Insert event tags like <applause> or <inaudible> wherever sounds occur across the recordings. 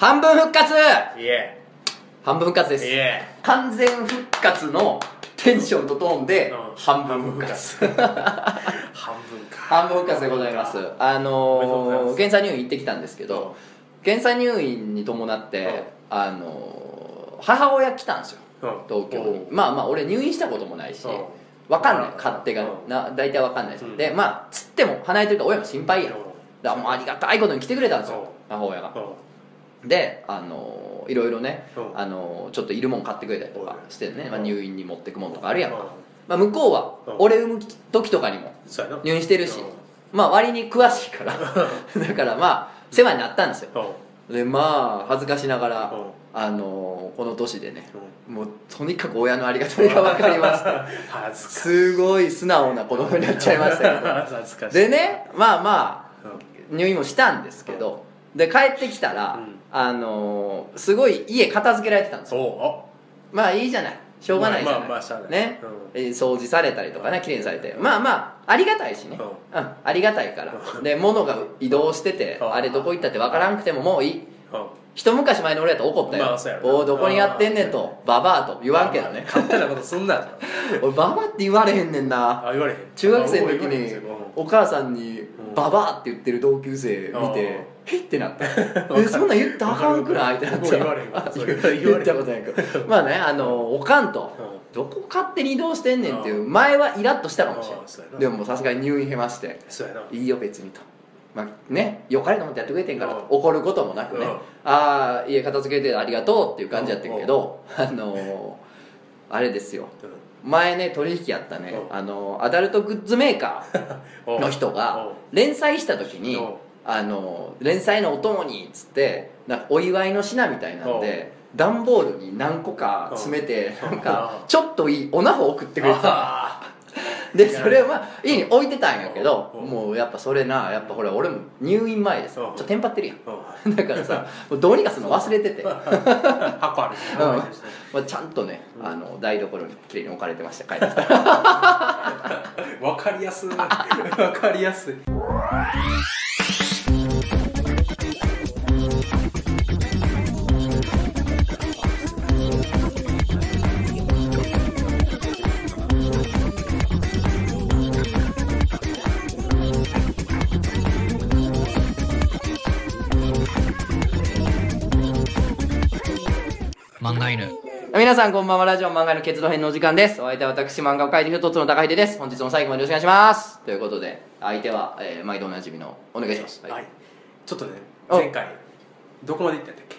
半分復活。いえ。半分復活です。完全復活のテンションとトーンでうん。半分復活。<laughs> 半分か。半分復活でございます。あおめでとうございます。のー検査入院行ってきたんですけど検査入院に伴ってあのー母親来たんですよ。うん。東京に。まあまあ俺入院したこともないしうん。わかんない。うん。勝手が。うん。な大体わかんないです。うん。でまあつっても離れてると親も心配やん。うん。だからもうありがたいことに来てくれたんですよ。母親が。うんであのいろいろねうん。あのちょっといるもん買ってくれたりとかしてね、まあ、うん。入院に持ってくもんとかあるやんか、うん。まあ、向こうはうん。俺産む時とかにも入院してるし。うん。まあ割に詳しいから。<laughs> だからまあ世話になったんですよ。うん。でまあ恥ずかしながらうん。あのこの年でねうん。もうとにかく親のありがたみが分かりまして。<laughs> 恥ずかしい。すごい素直な子供になっちゃいましたけど。<laughs> でねまあまあうん。入院もしたんですけど。で帰ってきたら、うんあのーすごい家片付けられてたんですよ。おまあいいじゃない。しょうがないじゃない、まあまあしゃあない。ね、うん。えー掃除されたりとかね綺麗にされて。まあまあありがたいしね、ううん。ありがたいから。うん。で物が移動しててうん。あれどこ行ったって分からんくてももういい。うん。一昔前の俺やったら怒ったよ、まあそうやろな。おおどこにやってんねんと。ババアと言わんけどね。勝手なことすんな俺 <laughs> ババアって言われへんねんな。あ言われへん。中学生の時にお母さんにうん「ババア」って言ってる同級生見て「へっ?」てなった「<laughs> えそんなん言った？らあかんくない?」ってなっ言われ言ったことないけど。まあねあのおかんとうん。どこ勝手に移動してんねんっていう前はイラッとしたかもしれなな。いでもさすがに入院へましてそうやな「いいよ別に」と。まあね、よかれと思ってやってくれてんからうん。怒ることもなくね。うん「ああ家片付けてありがとう」っていう感じやってんけどあのーあれですよ。うん。前ね取引やったね。うん。あのアダルトグッズメーカおーの人が連載した時にあの連載のお供にっつってなんかお祝いの品みたいなんで段ボールに何個か詰めてう。んなんかう。んちょっといいおなほ送ってくれてた。あでそれをまあ家に置いてたんやけどう。んもうやっぱそれなやっぱほら俺も入院前です。ちう。んょっとテンパってるやん。<laughs> だからさもうどうにかするの忘れてて、ま箱あるあ、ちゃんとねうん。あの台所にきれいに置かれてました。帰ってきた。ら <laughs> わかりやすい。わかりやすい漫画犬。皆さんこんばんはラジオ漫画の結露編のお時間です。お相手は私漫画を描いている一つの高秀です。本日も最後までよろしくお願いします。ということで相手は、えー毎度おなじみのお願いします、はい。はい。ちょっとねお。前回どこまで行ったんだっけ？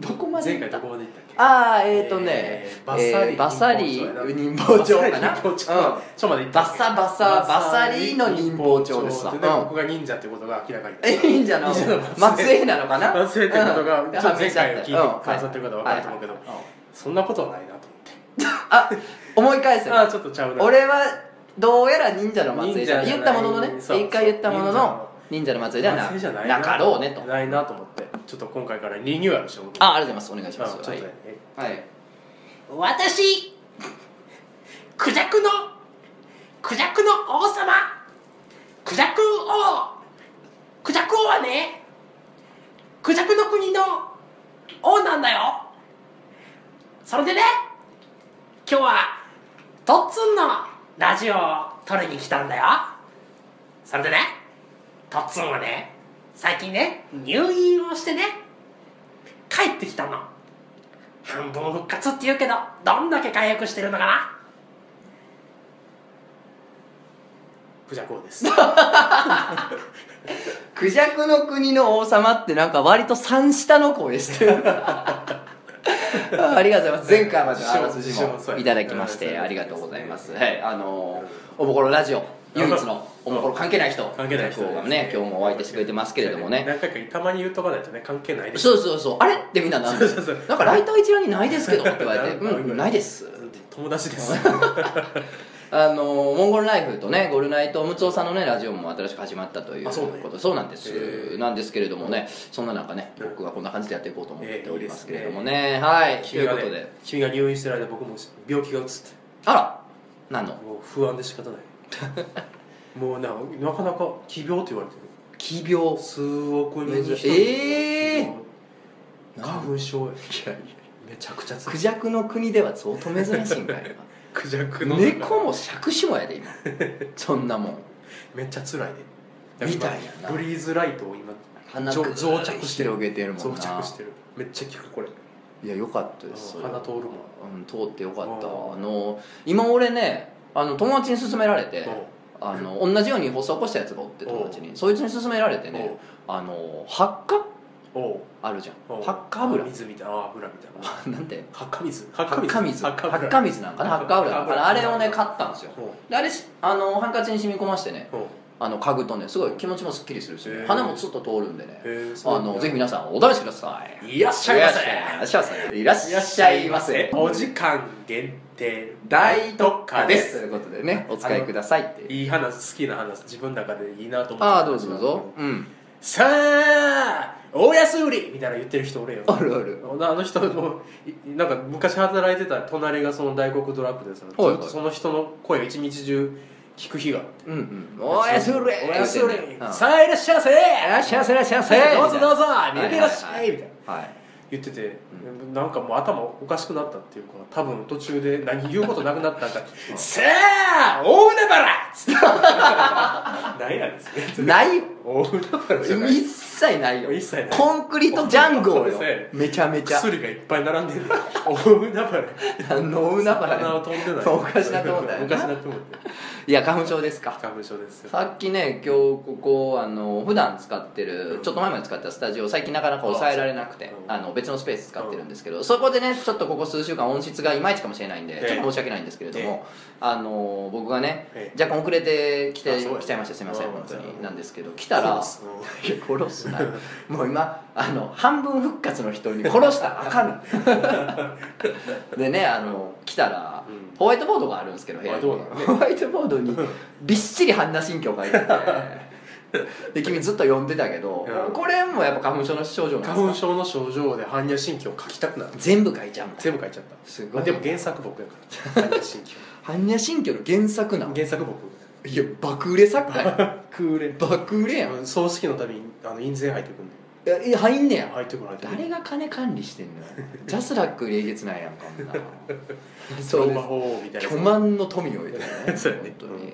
どこまで前行った？回どこまで行ったっけ？ああえっ、ー、とね、えーえーバサリ忍法帳かな？うん。ちょバサバサバサリの忍法帳ですわ。で僕が忍者ってことが明らかにえ忍者の末裔。なのかな？末裔ってことがうん。ちょっと前回を聞いてうん。くださってる方は分かると思うけど。はい。はい。はい。そんなことはないなと思って。あ思い返せ。ああちょっとちゃうな。俺はどうやら忍者の末裔じゃない。忍者じゃない。言ったもののね一回言ったものの忍者の末裔ではなないな。かろうねと。ないなと思って。ちょっと今回からリニューアルしておくあありがとうございます。お願いします。はい、はい、私クジャクのクジャクの王様。クジャク王。クジャク王はねクジャクの国の王なんだよ。それでね今日はトッツンのラジオを撮りに来たんだよ。それでねトッツンはね最近ね入院をしてね帰ってきたの。半分復活って言うけどどんだけ回復してるのかな？クジャク王です。<laughs> クジャクの国の王様ってなんか割と三下の声してる。あ <laughs> ありがとうございます。前回までのあらすじもいただきましてありがとうございます。はいあのーおぼころラジオ唯一のおぼころ関係ない人。関係ない人がね。今日もお相手してくれてますけれどもね。何回かたまに言うとかないとね関係ないでそうそうそう。あれ？ってみんななんで？なんかライター一覧にないですけどって言われて「な <laughs> うんないです」友達です。<laughs> あのモンゴルライフとねゴルナイトムツオさんのねラジオも新しく始まったというあそうなんや。ことそうなんです、なんですけれどもね。そんな中ねうん。僕はこんな感じでやっていこうと思っておりますけれどもえね、はい。ということで。ね君が入院してる間僕も病気がうつって。あら。何の？不安で仕方ない <laughs> もうななかなか奇病って言われてる。奇病。数億人に。一人ええ花粉症や。いやいや。めちゃくちゃつクジャクの国では相当珍しいんかい <laughs> クジャクの。今猫も杓子もやで今。そんなもん。めっちゃ辛いでみたいやな。ブリーズライトを今鼻増増着してる。広げてるもんな。増着してる。めっちゃ効くこれ。いやよかったです。うん鼻通るもん。うん通ってよかったうんあの今俺ねあの友達に勧められてあの同じように発作起こしたやつがおって友達に。そいつに勧められてねあの発火？あるじゃん。発火油。水みたいなあ油みたいな。<laughs> なんて？発火水。発火水。水。なんかな？発火油。なんかなあれをね買ったんですよ。であれしあのハンカチに染み込ましてねあの嗅ぐとねすごい気持ちもすっきりするし、へー。鼻もツッと通るんでね。あのぜひ皆さんお試しください。いらっしゃいませ。いらっしゃいませ。いらっしゃいませ。お時間限定大特価です。すということでねお使いくださいっていう。いい話好きな話自分の中でいいなと思ってああどうぞどうぞ。うん。さあ大安売りみたいな言ってる人俺よあるある。あの人もいなんか昔働いてた隣がその大黒ドラッグでさ、はいはい。ずっとその人の声が一日中聞く日があって。うんうんおやすれおやすれさあいらっしゃいませいらっしゃいませ。いらっしゃいませ。どうぞどうぞ。はい見てらっしゃい。みたいな。はい言ってて、なんかもう頭おかしくなったっていうか多分途中で何言うことなくなったんか「<laughs> さあ大海原! <laughs>」っつって何やですねないよ。大海原じゃない。一切ないよ。一切ない。コンクリートジャングルよ。めちゃめちゃ。薬がいっぱい並んでる。大海原。何の海原や。飛んでない。おかしなと思ったよな。おかしなと思っていや花粉症ですか。花粉症ですよ。さっきね今日ここあの普段使ってる、うん。ちょっと前まで使ったスタジオ最近なかなか抑えられなくてうん。あの別のスペース使ってるんですけど、そこでねちょっとここ数週間音質がいまいちかもしれないんで、ええ。ちょっと申し訳ないんですけれども、あの僕がね、ええ。若干遅れてきて来ちゃいましたすいませんうん本当にうんなんですけど来たら殺すなもう今あの半分復活の人に殺したらあかん <laughs> でねあの来たら、うんホワイトボードがあるんですけど部屋にホワイトボード。ねホワイトボードにびっしり般若心経書いてて。で君ずっと読んでたけど、うん。これもやっぱ花粉症の症状花粉症の症状で般若心経を書きたくなる。全部書いちゃう全部書いちゃった。すごい。あでも原作僕やから。般若心経般若心経の原作なの原作僕。いや爆売れ作家やクーレ爆売れやん。い葬式のたびにあの印税入ってくるんでやいや入んねや。入ってくる入ってくる誰が金管理してんのジャスラック冷月なんやんかこんなそう魔法みたいな。巨万の富を得てね <laughs> そうやね。本当に、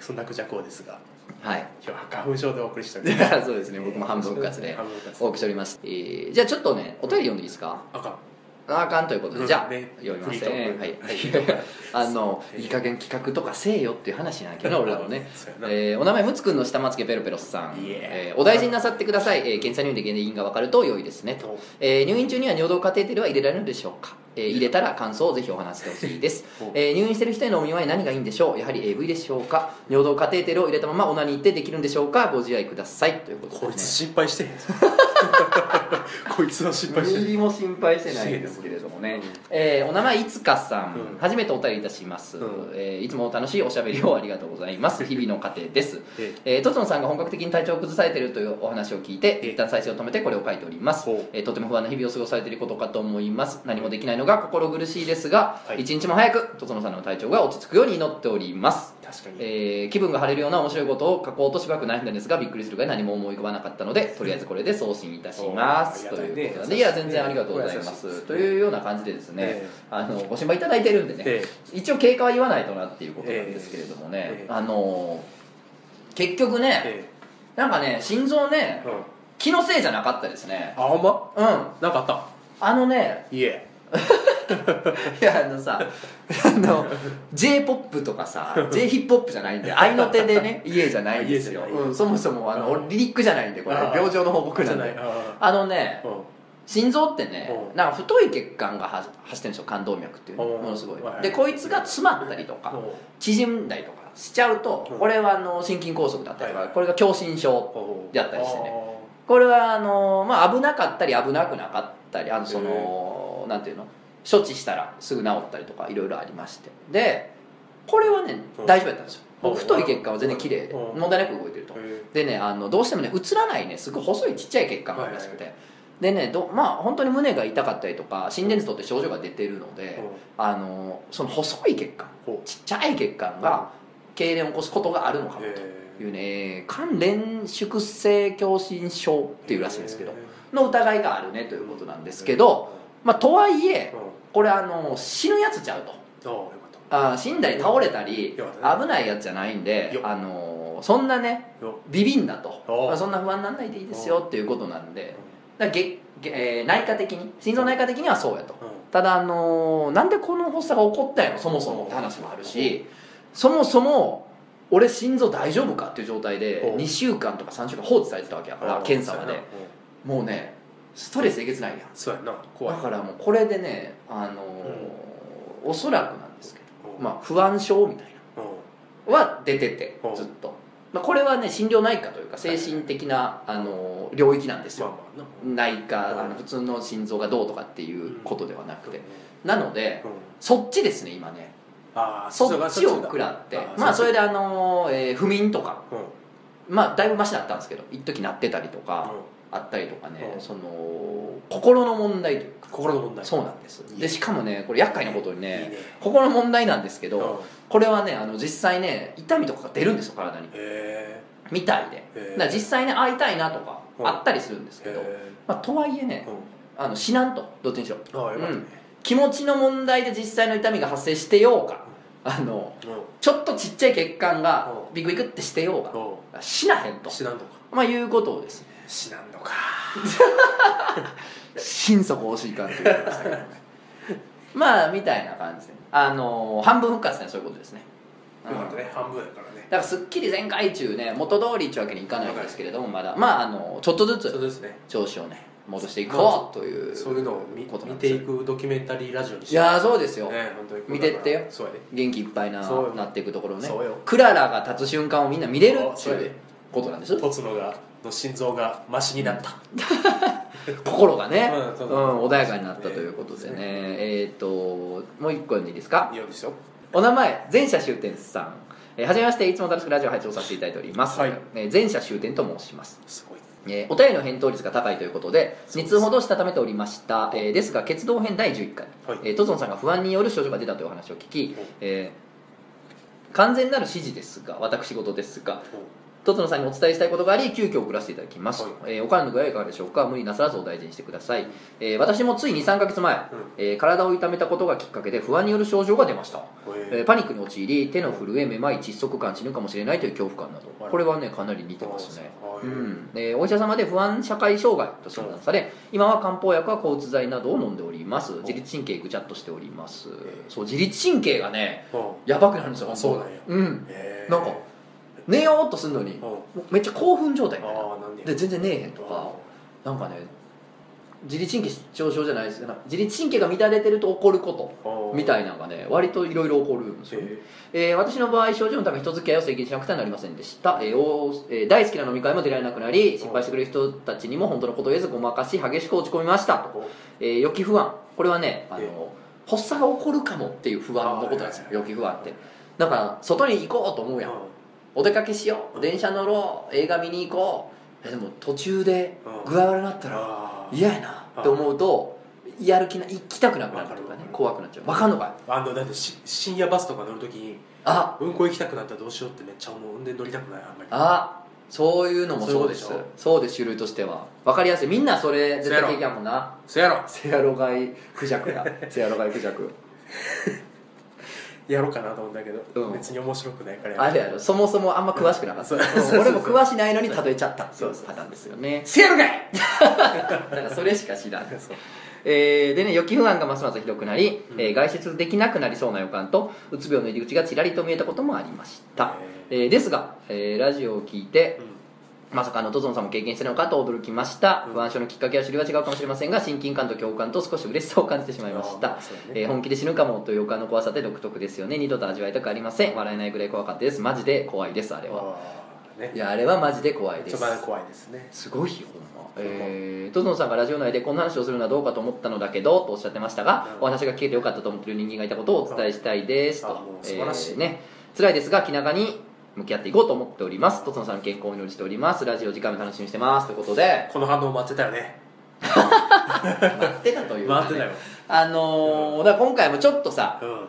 そんなクジャコウですが。はい。今日は花粉症でお送りした <laughs> そうですね。僕も半分割でお送りしております、えーじゃあちょっとねお便り読んでいいですか？あかんあかんということで、うん。じゃあ、ね。読みますね。ク。はい。<laughs> あのいい加減企画とかせえよっていう話なんやけどね <laughs> 俺らのね。えーお名前むつくんの下まつげペロペロスさん、いえ。えーお大事になさってください、えー検査入院で原因が分かると良いですね。と、えー入院中には尿道カテーテルは入れられるでしょうか、えー入れたら感想をぜひお話してほしいです。お、えー入院してる人へのお見舞い何がいいんでしょう？やはり AV でしょうか？尿道カテーテルを入れたままオナニーってできるんでしょうか？ご自愛ください。ということで、ね、こいつ心配してへん <laughs> こいつは心配しても心配してないんですけれどもね、うん。えーお名前いつかさん、うん。初めてお便りいたします、うん。えーいつも楽しいおしゃべりをありがとうございます。<laughs> 日々の糧です。ええ。ー、とつのさんが本格的に体調を崩されているというお話を聞いてええ一旦再生を止めてこれを書いております。ほう、えーとても不安な日々を過ごされていることかと思います。何もできないのが心苦しいですが、はい。一日も早くとつのさんの体調が落ち着くように祈っておりますえー気分が晴れるような面白いことを書こうとしばらく悩んだんですがびっくりするぐらい何も思い浮かばなかったのでとりあえずこれで送信いたします。ということで。いや全然ありがとうございます。というような感じでですね、えあのご心配いただいてるんでね、え一応経過は言わないとなっていうことなんですけれどもね、ええ。あの結局ね、えなんかね心臓ね気のせいじゃなかったですね。あほんま？うん。なんかあった？あのねいえ <laughs> いやあのさあの j p o p とかさ j ヒップホップじゃないんで <laughs> 愛の手でね家じゃないんですよ。うん、そもそもあのうん。リリックじゃないんでこれ。病状の報告じゃなんで。ない。ああのねうん。心臓ってねうん。なんか太い血管がは走ってるんですよ冠動脈っていうものすごい。はいでこいつが詰まったりとかうん。縮んだりとかしちゃうとうん。これはあの心筋梗塞だったりとかこれが狭心症うんやったりしてね。これはあの、まあ、危なかったり危なくなかったりあのそのなんていうの？処置したらすぐ治ったりとかいろいろありまして。でこれはねうん。大丈夫やったんですよ。太い血管は全然綺麗でうん。問題なく動いてると。へでねあのどうしてもね映らないね。すごい細いちっちゃい血管があるらしくて、でねどまあ本当に胸が痛かったりとか心電図とって症状が出てるので、うん。あのその細い血管ほちっちゃい血管が痙攣を起こすことがあるのかもとへいうね関連縮性狭心症っていうらしいんですけどの疑いがあるねということなんですけど、まあ、とはいえうんこれあの死ぬやつちゃうと。あ死んだり倒れたり危ないやつじゃないんでよ。あのそんなねよ。ビビんだと。おまあそんな不安にならないでいいですよっていうことなんでだげげえー内科的に心臓内科的にはそうやと。うん。ただあのなんでこの発作が起こったんやろそもそもって話もあるしそもそも俺心臓大丈夫かっていう状態でお2週間とか3週間放置されてたわけやからうん検査までもうねストレスえげつないやん。そうやな。怖い。だからもうこれでねあのーおそらくなんですけどまあ不安症みたいうん。なは出ててうん。ずっと、まあ、これはね心療内科というか精神的な、あのー領域なんですまあよ内科、うんあの普通の心臓がどうとかっていうことではなくて、うん。なのでうん。そっちですね今ね。ああそっちを食らってまあそれであのー、えー不眠とか。うん。まあだいぶマシだったんですけど一時なってたりとか、うんあったりとかね、うん。その心の問題というか。心の問題。そうなんです。でしかもねこれ厄介なことにねね。心の問題なんですけど、うん。これはねあの実際ね痛みとかが出るんですよ体に。へみたいで。だ実際ね会いたいなとかうん。あったりするんですえけど、へまあ、とはいえねーあの死なんとどっちにしろ。うん。気持ちの問題で実際の痛みが発生してようか。あのうちょっとちっちゃい血管がうん。ビクビクってしてようが死なへんと。死なんのか。まあいうことをですね死なんのか。<laughs> 心底惜しい感じで言いましたけどね。まあみたいな感じで。あの半分復活ねそういうことですね。よかったね。半分やからね。だからすっきり全開中ね元通りってわけにいかないんですけれどもまだ。まああのちょっとずつ調子をね戻していこうというそういうのを見見ていくドキュメンタリーラジオにしいやーそうですよ、ね見てってよ。ね。元気いっぱいななっていくところね。クララが立つ瞬間をみんな見れるっていうことなんですとつのがの心臓がマシになった。<laughs> 心がね、うん穏やかになったということでね。ねえっ、ともう一個読んでいいですか？いいよですよ。お名前前者終点さん。えーはじめましていつも楽しくラジオ拝聴させていただいております、はい。えー前者終点と申します。すごい。えーお便りの返答率が高いということで2そうです通ほどしたためておりました、えーですが血道編第11回、はい。えートゾンさんが不安による症状が出たというお話を聞きお、えー完全なる指示ですが私事ですがトツノさんにお伝えしたいことがあり急遽送らせていただきます、はい。えーお体の具合はいかがでしょうか？無理なさらずお大事にしてください、えー私もつい23か月前、えー体を痛めたことがきっかけで不安による症状が出ました。えーパニックに陥り手の震えめまい窒息感死ぬかもしれないという恐怖感など。はい。これはねかなり似てますね。はい。うん。えーお医者様で不安社会障害と診断され今は漢方薬や抗うつ剤などを飲んでおります。自律神経ぐちゃっとしております。そう自律神経がねうん。やばくなるんですよあそうなんや。うん。なんか寝ようとするのにめっちゃ興奮状態みたいな。でで全然寝えへんとかなんかね自律神経失調症じゃないですけど自律神経が乱れてると起こることみたいいなのがね割といろいろ起こるんですよ、え。ー私の場合症状のため人付き合いを制限しなくてはなりませんでした、えーおえー大好きな飲み会も出られなくなり心配してくれる人たちにも本当のことを言えずごまかし激しく落ち込みましたと、えー予期不安。これはねあの、え発作が起こるかもっていう不安のことなんですよ。予期不安って。だから外に行こうと思うやんお出かけしよう電車乗ろう映画見に行こう。えでも途中で具合悪くなったら嫌やなって思うとやる気な行きたくなくなるとかね怖くなっちゃう。分かんのかい？あのだってし深夜バスとか乗るときにあ。うんこ行きたくなったらどうしようってめっちゃ思うんで乗りたくないあんまり。あそういうのもそうです。そうです種類としては。分かりやすい。みんなそれ絶対経験あるもんな。そやろ。セアロガイクジャクだセアロガイクジャクやろうかなと思うんだけど、うん。別に面白くないからやあれやろ。そもそもあんま詳しくなかった、そううん。そう俺も詳しないのに例えちゃったっていうパターンですよね。せやろかい！<laughs> だからそれしか知らないそう。えーでね予期不安がますますひどくなり、うん。えー外出できなくなりそうな予感とうつ病の入り口がちらりと見えたこともありました、えーですが、えーラジオを聞いてうんまさかあのトゾンさんも経験してるのかと驚きました、うん。不安症のきっかけは種類は違うかもしれませんが親近感と共感と少し嬉しさを感じてしまいました。ね。えー本気で死ぬかもという予感の怖さって独特ですよね。二度と味わいたくありません。笑えないぐらい怖かったです。マジで怖いですあれは。ね。いやあれはマジで怖いです。怖いですね。すごいよほんま。えゾンさんがラジオ内でこんな話をするのはどうかと思ったのだけどとおっしゃってましたが、うん。お話が聞けてよかったと思っている人間がいたことをお伝えしたいです。とあもう素晴らしい。えーね。辛いですが気長に向き合っていこうと思っております。トツノさんの健康をお祈りしております。ラジオ時間も楽しみにしてます。ということで。この反応待ってたよね。<laughs> 待ってたというか、ね、待ってたよ。あのーだ今回もちょっとさうん。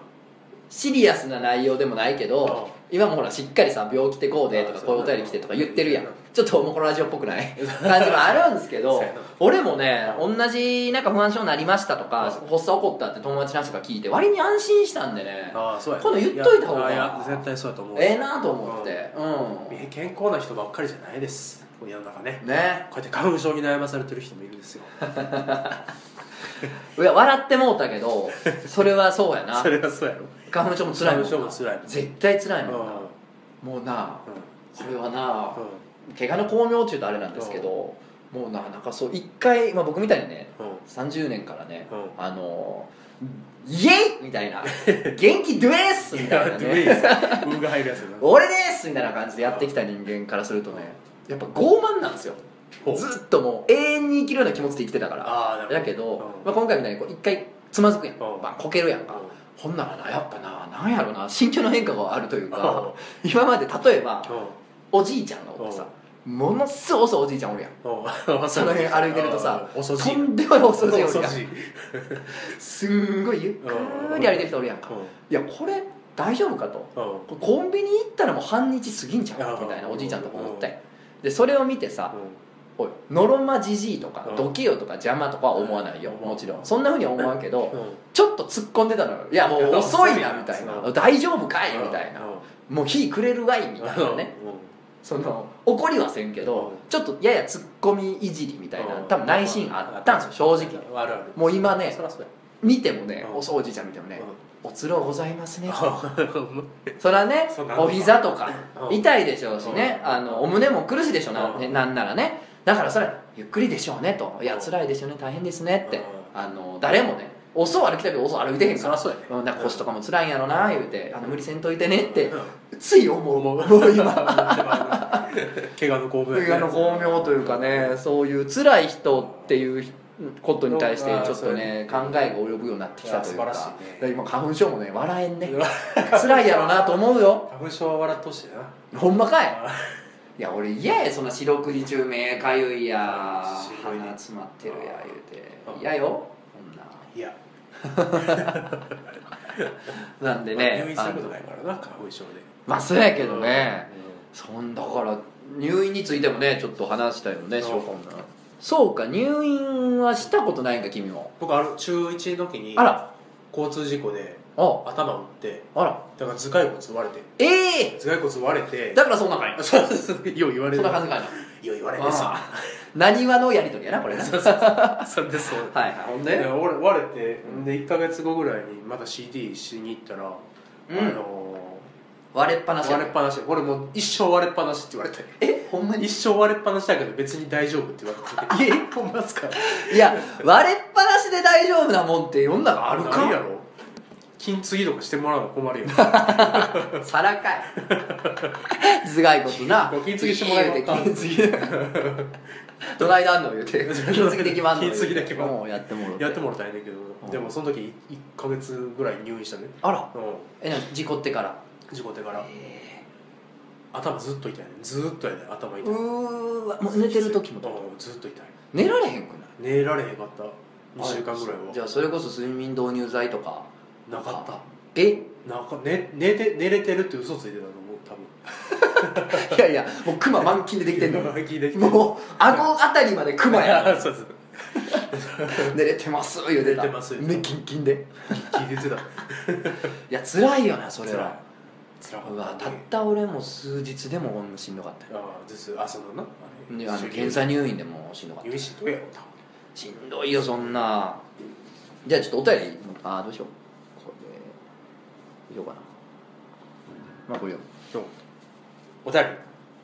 シリアスな内容でもないけど、今もほらしっかりさ病気てこうでとかこういうお便り来てとか言ってるやん。ちょっともうこのラジオっぽくない？<laughs> 感じもあるんですけど俺もね同じなんか不安症になりましたとか発作起こったって友達の話とか聞いて割に安心したんでね。ああそうや今度言っといた方がやいや絶対そうやと思う。ええなと思って。う健康な人ばっかりじゃないです。世の中ね。んね。こうやって花粉症に悩まされてる人もいるんですよ。<laughs> いや笑ってもうたけどそれはそうやな。<laughs> それはそうやろ花粉症も辛いもん絶対辛いもんな。うん。もうなこれはなう怪我の巧妙っていうとあれなんですけどもうななんかそう一回、まあ、僕みたいにねんうん。30年からね、うん。あのイエイみたいな <laughs> 元気ドゥエースみたいなね。俺ですみたいな感じでやってきた人間からするとねやっぱ傲慢なんですよ。ずっともう永遠に生きるような気持ちで生きてたから。だけど、うん。まあ、今回みたいにこう一回つまずくやん、うん。まあ、こけるやんか、うんほんならなやっぱななんやろな心境の変化があるというかう今まで例えばんおじいちゃんがおってさものすごい遅いおじいちゃんおるやん。うん <laughs> その辺歩いてるとさとんでもない遅いおじいおるやん。おそじすんごいゆっくり歩いてる人おるやんか。いやこれ大丈夫かと。コンビニ行ったらもう半日過ぎんちゃうみたいなおじいちゃんとか思ったん。やでそれを見てさのろまじじいとかうん。ドキよとか邪魔とかは思わないよ。うん。もちろん。そんなふうには思わんけどうん。ちょっと突っ込んでたのよいやもう遅いなみたいな。う。ん大丈夫かいみたいな。もう火くれるわいみたいなね。その怒りはせんけどうん。ちょっとやや突っ込みいじりみたいなうん。多分内心あったんですよ正直。もう今ね見てもねうん。お掃除ちゃん見てもねおつろうございますね。うん。<laughs> それはねお膝とかうん。痛いでしょうしね。うん。あのお胸も苦しいでしょな,、うん。ね、なんならねだからそれゆっくりでしょうねと。いやうん辛いですよね。大変ですねって。うん。あの誰もね遅歩きたいけど遅歩いてへんから。そうん、か腰とかも辛いんやろな言うて。あの無理せんといてねってうん。つい思うもう <laughs> 今。怪我の巧妙映画の巧妙というかねそういう辛い人っていうことに対してちょっとね考えが及ぶようになってきたというか。今花粉症もね笑えんね。辛いやろなと思うよ。花粉症は笑ってほしいな。ほんまかいいや俺嫌やそんな四六時中目かゆいや。白い鼻詰まってるや言うて。うん。嫌よこんないやなんでね入院することないからな花粉症で。まあそうやけどね。そんだから入院についてもねちょっと話したいのねしようかも。なそうか入院はしたことないんか君も。僕ある中1の時にあら。交通事故であ。頭打ってあら。だから頭蓋骨割れて。ええ。頭蓋骨割れて。だからそんなかい。<laughs> そうそうそうよう言われる。そんな感じかいな。よう言われるさ。なにわのやりとりやなこれな。そうそうそう。<laughs> それでそう。はいはい。ほんで？で俺割れてで1か月後ぐらいにまた CD しに行ったら、うん。あの割れっぱなしや。割れっぱなし。俺もう一生割れっぱなしって言われて。えほんまに？一生割れっぱなしだけど別に大丈夫って言われてえほんまですか。いや割れっぱなしで大丈夫なもんって世の中あるか？やろ金継ぎとかしてもらうの困るよ <laughs> さらかい。頭蓋骨な。金継ぎしてもらえば言うて金継ぎ。どないだんの言うて。金継ぎできまんの金継ぎできまんもうやってもろて。やってもらったんけど、うん。でもその時1か月ぐらい入院したね。あら。うえな事故ってから？ん事故ってから。え頭ずっと痛いねん。ずっとやねん頭痛ーい。うーわもう寝てる時もうんずっと痛い。寝られへんくない？寝られへんかった。2週間ぐらいは。じゃあそれこそ睡眠導入剤とかなかった。え？なんか寝寝て寝れてるって嘘ついてたのもう多分。<laughs> いやいやもうクマ満勤でできてんの。聞いてきてもう顎あたりまでクマや。<laughs> そうそう。寝れてます言うてた。寝れてます目キンキンで。聞いてたいや辛いよなそれは。辛かったたった俺も数日でもしんどかったよ。ああです。あその？なあの検査入院でもしんどかった。入院しんどいやろ多分。しんどいよそんな。じゃあちょっとお便りあーどうしようどうしようかな。まあこれよお便り。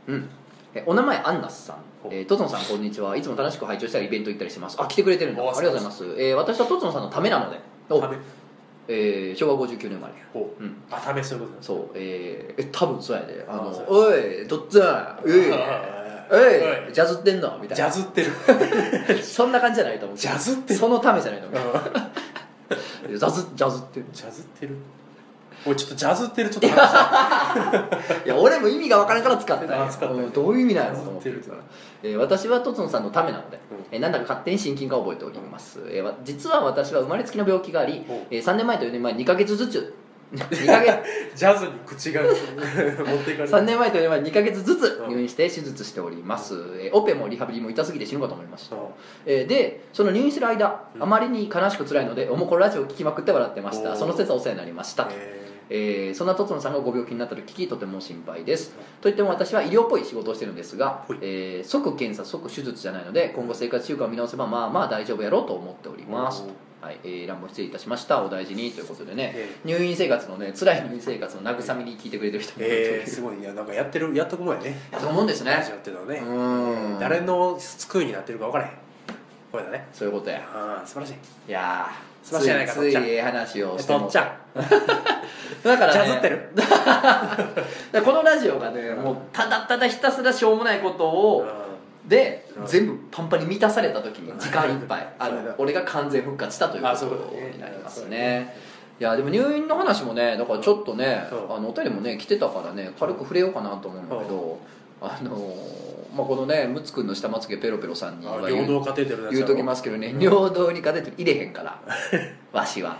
うん。えお名前アンナスさん。えー、トツノさんこんにちは。いつも楽しく拝聴したりイベント行ったりしてます。あ来てくれてるんだ。あおりがとうございます。えー、私はトツノさんのためなので。お。えー、昭和59年生まれ。ほう。うん。あためそういうことそう。えー、え多分そうやで。あのおいとっつぁんおい。おい。ジャズってんの？みたいな。ジャズってる。<laughs> そんな感じじゃないと思うジャズってる。そのためじゃないと思う。ジャズジャズってジャズってるおいちょっとジャズってるちょっと話 <laughs> いや俺も意味が分からんから使ったんや。あ使ったうんどういう意味なんやろうと思ってジャズってるえー私はとつのさんのためなので、うえーなんだか勝手に親近感を覚えております、えーわ実は私は生まれつきの病気がありお、えー3年前と4年前2ヶ月ずつ <laughs> 2ヶ月ジャズに口が持っていかれる3年前と4年前2ヶ月ずつ入院して手術しております、えーオペもリハビリも痛すぎて死ぬかと思いました、えーでその入院する間、うん。あまりに悲しく辛いのでおもころラジオを聞きまくって笑ってました。その説はお世話になりました、ええーそんなとつのさんがご病気になったと聞きとても心配です。といっても私は医療っぽい仕事をしてるんですがえー即検査即手術じゃないので今後生活習慣を見直せばまあまあ大丈夫やろうと思っております。はい、えー乱暴失礼いたしました。お大事に。ということでね、え入院生活のね辛い入院生活の慰めに聞いてくれてる人もえー、すごい。いやなんかやってるやっとくもんやね。やと思うんですね。ラジオっていうのはね。うん。誰の救いになってるか分からへん。これだね。そういうことや。ああ素晴らしい。いやー素晴らしいじゃないかついついええ話をえしても。<laughs> とっちゃんだから、ね、ジャズってる？だからこのラジオがねもうただただひたすらしょうもないことをでうん。全部パンパンに満たされた時に時間いっぱい。あの俺が完全復活したということになりますね。いやでも入院の話もねだからちょっとねう。んあのお便りもね来てたからね軽く触れようかなと思うんだけどあのまあこのねムツくんの下まつげペロペロさんに言う領土カテーテルのやつ言うときますけどね尿道にカテーテル入れへんから。<laughs> わしは。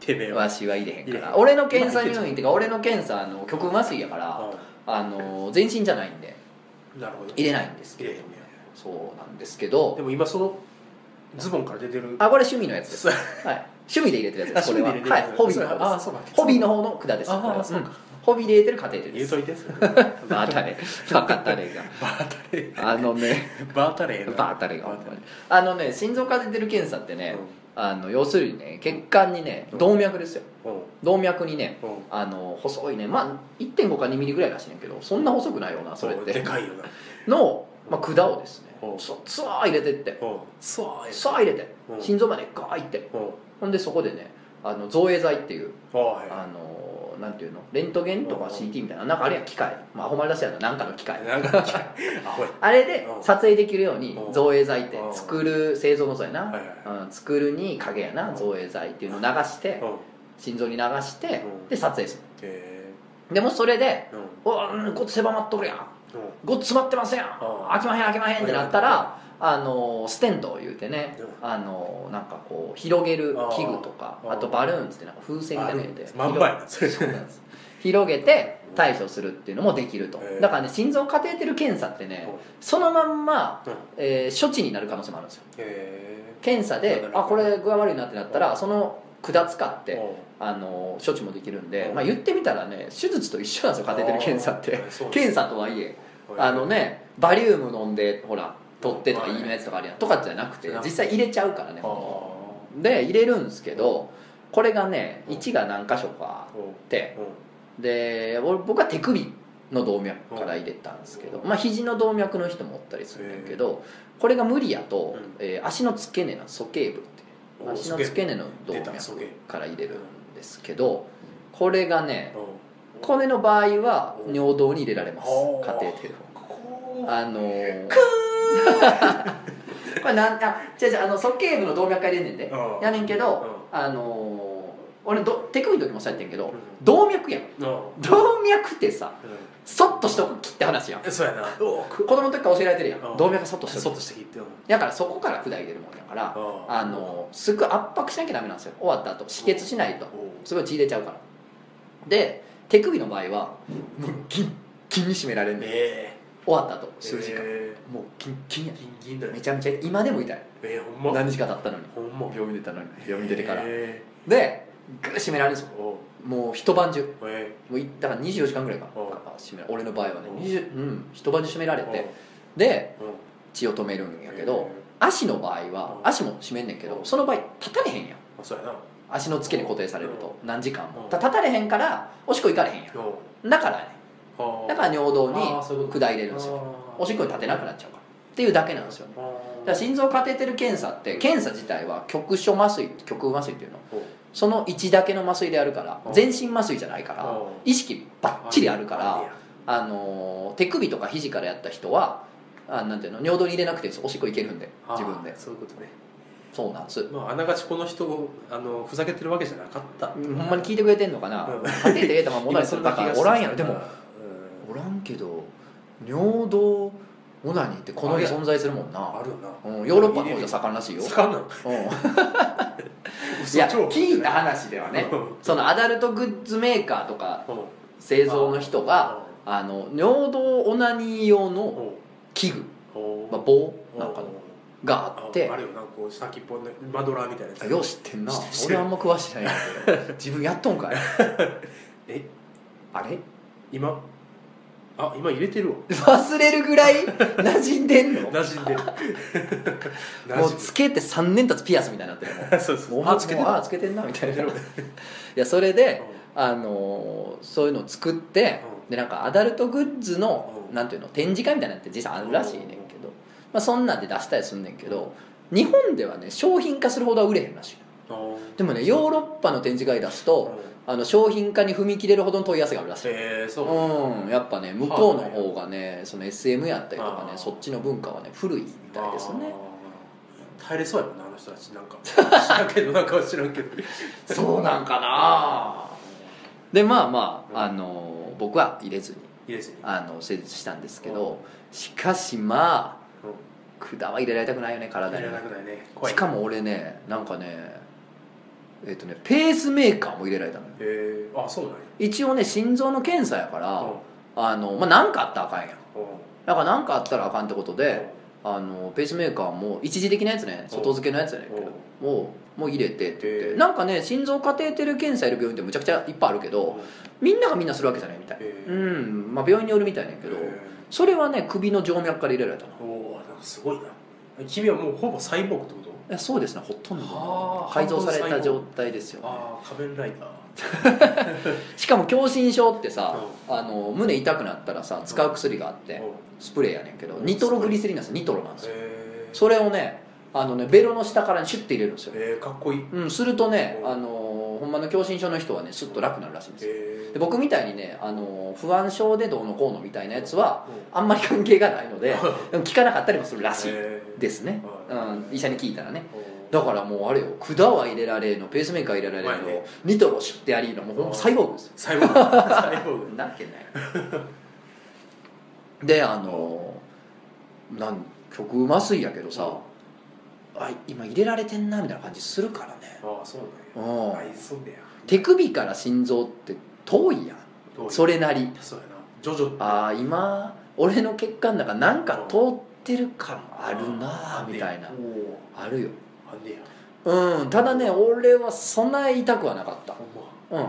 てめえは。わしは入れへんか入れへん。ら俺の検査入院っていうか俺の検査あの極麻酔やからあの全身じゃないんでうんなるほど。入れないんですけど。入れへんねそうなんですけど。でも今そのズボンから出てる。あこれ趣味のやつです。<laughs> はい。趣味で入れてるやつですこれはあ趣味で入れてるは。い。ホビーの方ですそうか。ホビーの方の管です。あこれはそうホビーで入れてるカテーテルです。言うといてバータレバカタレバータレがあのね。バータレバータレータレあのね心臓カテーテル検査ってねあの要するにね血管にね動脈ですよ。うん。動脈にねうん。あの細いねまあ1.5か2ミリぐらいらしいねんけどそんな細くないよなそれって。でかいよの、まあ、管をですねうん。そツワー入れてって。なうん。そうさあ入れて。うん。心臓までガーいって。うん。ほんでそこでねあの造影剤っていうあはい。あのなんていうの？レントゲンとかうん CT みたいななんかあれや機械。まあほんまに出しやのなんかの機械。なんか <laughs> あれでうん。撮影できるようにうん。造影剤ってうん。作る製造のそうやな、はいはいうん、作るに影やな造影剤っていうのを流してうん。心臓に流してうん。で撮影すへるでもそれでえうん「おうんごっつ狭まっとるやん。うん。ごっつ詰まってますやん。うん。開きまへん開きまへん」ってなったらあのステントを言うてねうあのなんかこう広げる器具とかあとバルーンっつってなんか風船みたいなの入れてまんまやなそうなんです。広げて対処するっていうのもできると。だからね心臓カテーテル検査ってねうん。そのまんま、うん。えー処置になる可能性もあるんですよ。へ検査であこれ具合悪いなってなったらその管使ってえあの処置もできるんでうん。まあ言ってみたらね手術と一緒なんですよカテーテル検査って。検査とはいえ。あのねバリウム飲んでほら取ってとかうんいいのやつとかあるやん。とかじゃなくて実際入れちゃうからねあで入れるんですけどこれがね位置が何箇所かあってうん。で俺僕は手首の動脈から入れたんですけど、まあ肘の動脈の人もおったりするんだけどこれが無理やと、うん。えー足の付け根の鼠径部ってお足の付け根の動出脈から入れるんですけどこれがねうん。これの場合は尿道に入れられます。カテーテルをあのー、く <laughs> これなんあ違う違うあの鼠径部の動脈から入れんねんでうん。やねんけど、うん。あのー俺ど手首の時もそうやってんけど、ん。動脈やん。うん。動脈ってさうそっとしとく切って話やん。んそうやな。お子供の時から教えられてるやん、うん。動脈そっとしそとくっとして切ってよだからそこから管入れるもんやからあのすっごい圧迫しなきゃダメなんですよ。終わった後。止血しないと。すごい血入れちゃうから。で手首の場合はもうギンギンに締められるねん。え終わった後数時間。えもうギンギンやギンギンだめちゃめちゃ今でも痛い。えほんま？何日か経ったのに。ほんま？病院出たのに。病院出てから。えでグッ締められるんですもう一晩中。えもういだから24時間ぐらいか。め俺の場合はね。う。ん20うん。一晩中締められうんてでう。ん血を止めるんやけどへ足の場合はう。ん足も締めんねんけどう。んその場合立たれへんやん。足の付けに固定されると。何時間も。立たれへんからおしっこ行かれへんやん。だからねうんだから尿道に管入れるんですよ。おしっこに立てなくなっちゃうから。っていうだけなんですよね。だから心臓カテーテル検査って検査自体は局所麻酔局部麻酔っていうの。おその位置だけの麻酔であるからう。ん全身麻酔じゃないからう。ん意識ばっちりあるからあのー手首とか肘からやった人はあなんていうの尿道に入れなくていいです。おしっこいけるんで自分で。そういうことね。そうなんです。まああながちこの人をあのふざけてるわけじゃなかった。ほんまに聞いてくれてんのかな。うん。カテーテル入れたまま戻りする。バカおらんやろ。でもおらんけど尿道オナニーってこの世存在するもんな。あるな。うん、ヨーロッパの方じゃ盛んらしいよ、盛んなの？うん、<laughs> いや聞いた話ではねそのアダルトグッズメーカーとか製造の人があの尿道オナニー用の器具、まあ、棒なんかのがあって。あれよなこう先っぽのマドラーみたいなやつ。よう知ってんな。俺あんま詳しないんやけど。<laughs> 自分やっとんかい。<laughs> え？あれ？今？あ今入れてるわ。忘れるぐらい馴染んでんの？馴染んでる。<laughs> もうつけて3年経つピアスみたいになってる。<laughs> もんそうそうもう。あつけてんなつけてんな？みたいな。いやそれで、あのーそういうのを作って、うん。でなんかアダルトグッズの、うん。なんていうの？展示会みたいなのって実際あるらしいねんけど、まあ、そんなんで出したりすんねんけど日本ではね商品化するほどは売れへんらしい。でもねヨーロッパの展示会出すと、あの商品化に踏み切れるほどの問い合わせがあるらしい。えー、そう。うんやっぱね向こうの方がねその SM やったりとかねそっちの文化はね古いみたいですね。耐えれそうやもんなあの人たち。なんか知らんけどなんかは知らんけど。そうなんかな。でまあまあ、あの僕は入れずにいいですねあの施術したんですけどしかしまあ管は入れられたくないよね体に。入れなくないね。しかも俺ねなんかねえっ、とねペースメーカーも入れられたのよ。えー、あそうなんや。一応ね心臓の検査やから、うん。あのまあ何かあったらあかんやん。うん。だから何かあったらあかんってことで、あのペースメーカーも一時的なやつね外付けのやつやねんけどもうもう入れてって言って、へえなんかね心臓カテーテル検査やる病院ってむちゃくちゃいっぱいあるけど、みんながみんなするわけじゃないみたい、へえうんまあ病院によるみたいねんけど、それはね首の静脈から入れられたの。おおなんかすごいな。君はもうほぼサイボーグってことそうですね。ほとんど。はあ。改造された状態ですよ、ね、ああ仮面ライダー。<laughs> しかも狭心症ってさ、あの胸痛くなったらさ使う薬があって、スプレーやねんけどニトログリセリンなんですよ。ニトロなんですよ。えー、それをねあのねベロの下からシュッて入れるんですよ、えー、かっこいい。うん、するとね、うん。あのほんまの狭心症の人はねスッと楽になるらしいんですよ。えで僕みたいにね、あの不安症でどうのこうのみたいなやつはあんまり関係がないのででも効かなかったりもするらしいえー。ですね、ううん、医者に聞いたらね。おだからもうあれよ管は入れられるのペースメーカー入れられるの、うまいね。ニトロシュッてやりのもうほんまサイボーグですよ。サイボーグサイボーグなわけない。であのなん曲麻酔やけどさ、あ今入れられてんなみたいな感じするからね。ああそううんなん。やあいそうだよ手首から心臓って遠いやん。それなり。そうやな。ジョジョってああ今俺の血管の中なんか通ってる感あるなあみたいな。あるよ。あんねや。うんただね俺はそんな痛くはなかった。うん。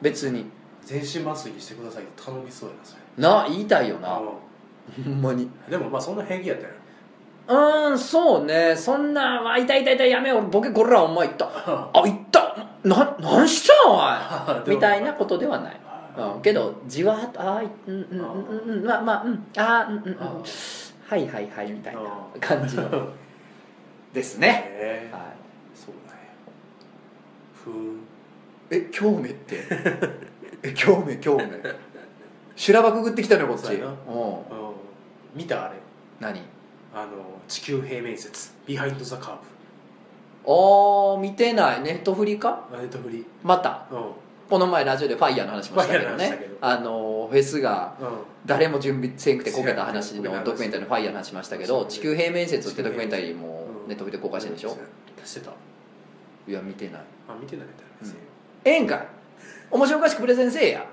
別に。全身麻酔にしてくださいって頼みそうやなそれ。な言いたいよな。う <laughs> ほんまに。んでもまあそんな平気やったようーんそうね。そんなあ痛い痛い痛いやめようボケこらお前いった。<laughs> あいった。ななんしたんおい <laughs> みたいなことではない、うん、けどじわーっとあーいうんうんうんうんまあまあうんあーうんうんうん。あはいはいはいみたいなあ感じの。<laughs> ですね、ええはい、そうなんやふえ興味って？え興味興味。修羅場くぐってきたのよこっち。うん。見たあれ。何？あの地球平面説 Behind the Curve あー見てない。ネットフリか？ブネットフリ。また？うん。この前ラジオでファイヤーの話もしたけどね。けど。あのフェスがうん。誰も準備せんくてこけた話のドキュメンタリーのファイヤーの話しましたけど地球平面説ってドキュメンタリーもうん。ネットフリで公開してるんでしょ？してた。いや見てない。あ見てないみたいですねええんかい？面白おかしくプレゼンせえや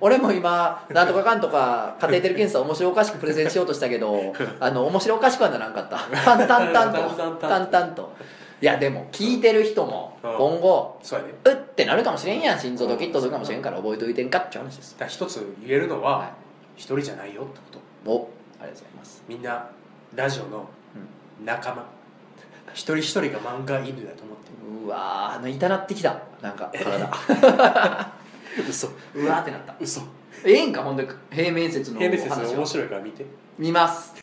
俺も今なんとかかんとかカテーテル検査面白おかしくプレゼンしようとしたけど <laughs> あの面白おかしくはならんかった。淡々淡と。々と。<laughs> 淡々と。いやでも聞いてる人もうん。今後そうってなるかもしれんやん心臓ドキッとするかもしれんから覚えといてんかって話です。だ一つ言えるのははい。一人じゃないよってこと。おありがとうございます。みんなラジオの仲間。一人一人が漫画犬だと思ってうわーあの痛なってきた。なんか体 <laughs> 嘘。うわーってなった。嘘。ええんかほんで平面説の平面説面白いから見て。見ます。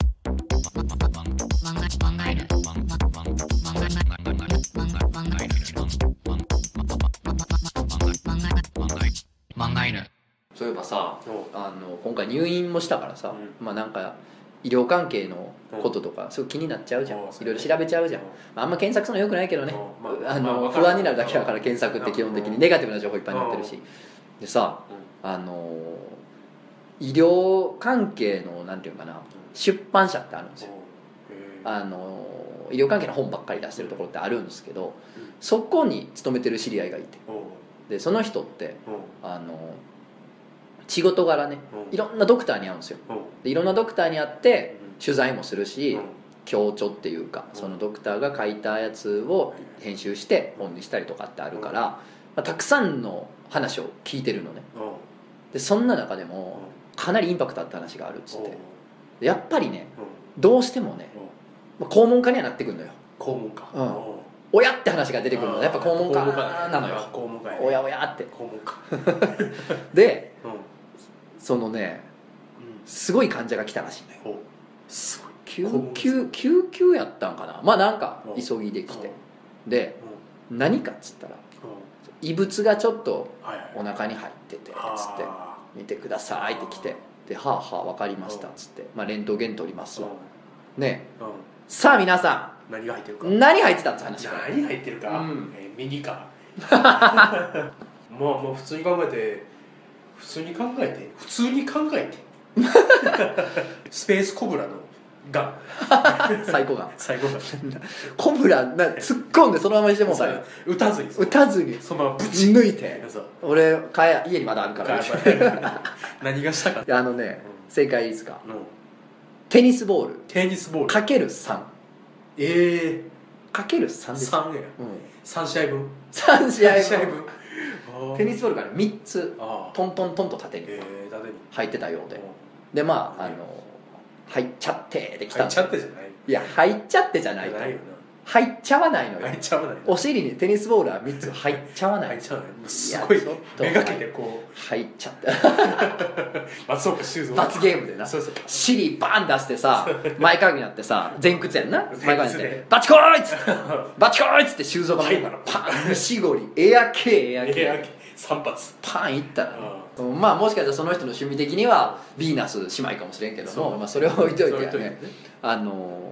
そういえばさおあの今回入院もしたからさ、うまあなんか医療関係のこととかすごい気になっちゃうじゃんうんいろいろ調べちゃうじゃん、まあ、あんま検索するのよくないけどねうんまああの不安になるだけだから検索って基本的にネガティブな情報いっぱい載ってるしでさうあの医療関係のなんていうのかな出版社ってあるんですよ。あの医療関係の本ばっかり出してるところってあるんですけどうん。そこに勤めてる知り合いがいて。でその人ってあの仕事柄ねうんいろんなドクターに会うんですよ。でいろんなドクターに会ってうん。取材もするしうん。強調っていうかうん。そのドクターが書いたやつを編集して本にしたりとかってあるから、まあ、たくさんの話を聞いてるのね。でそんな中でもかなりインパクトあった話があるっつって。でやっぱりねうん。どうしてもね肛門科にはなってくるのよ。肛門か。うん。親って話が出てくるのやっぱ肛門科なのよ。肛門科親親って。肛門科 <laughs> でうん。そのねうん。すごい患者が来たらしいのよ。おう。すごい。救急救急やったんかな。まあなんかうん。急ぎできて。うん。でうん。何かっつったらうん異物がちょっとお腹に入っててつってあ見てくださいって来てで「はあはあ分かりました」っつって「まあ、レントゲン取りますねさあ皆さ何が入ってるか。ん何入ってたって話何入ってるか、うん。えーミニか <laughs> まあもう普通に考えて普通に考えて普通に考えて。<laughs> スペースコブラの <laughs> が。最高が。最後が。コブラな突っ込んでそのままにしてもうた。よ打たずに。打たずに。そのままブチ抜いて。俺かえ家にまだあるから。<laughs> 何がしたか。であのねう正解いいですか？のテニスボール。テニスボール。かける3ええ。かける3です3や。うん。3試合分。3試合3試合分。分 <laughs> テニスボールがね3つ。トントントンと縦に入ってたようで。うん。でまああの入っちゃってできた。入っちゃってじゃない。いや入っちゃってじゃない。とないよ入っちゃわないのよ。な入っちゃわないお尻にテニスボールは3つ入っちゃわない。入っちゃわない。もうすごいめがけてこ入っちゃって。う <laughs> 松岡修造。罰ゲームでな。そうそう。尻バーン出してさ前かがみになってさ前屈やんな。前かがみになってバチコーイっつって。バチコーイっつって修造がはいパン。虫ゴリエア系エア系エア3発。パンいったらね。うんまあもしかしたらその人の趣味的にはヴィーナス姉妹かもしれんけどもまあ、それを置いといてやそう置いといてね。あのー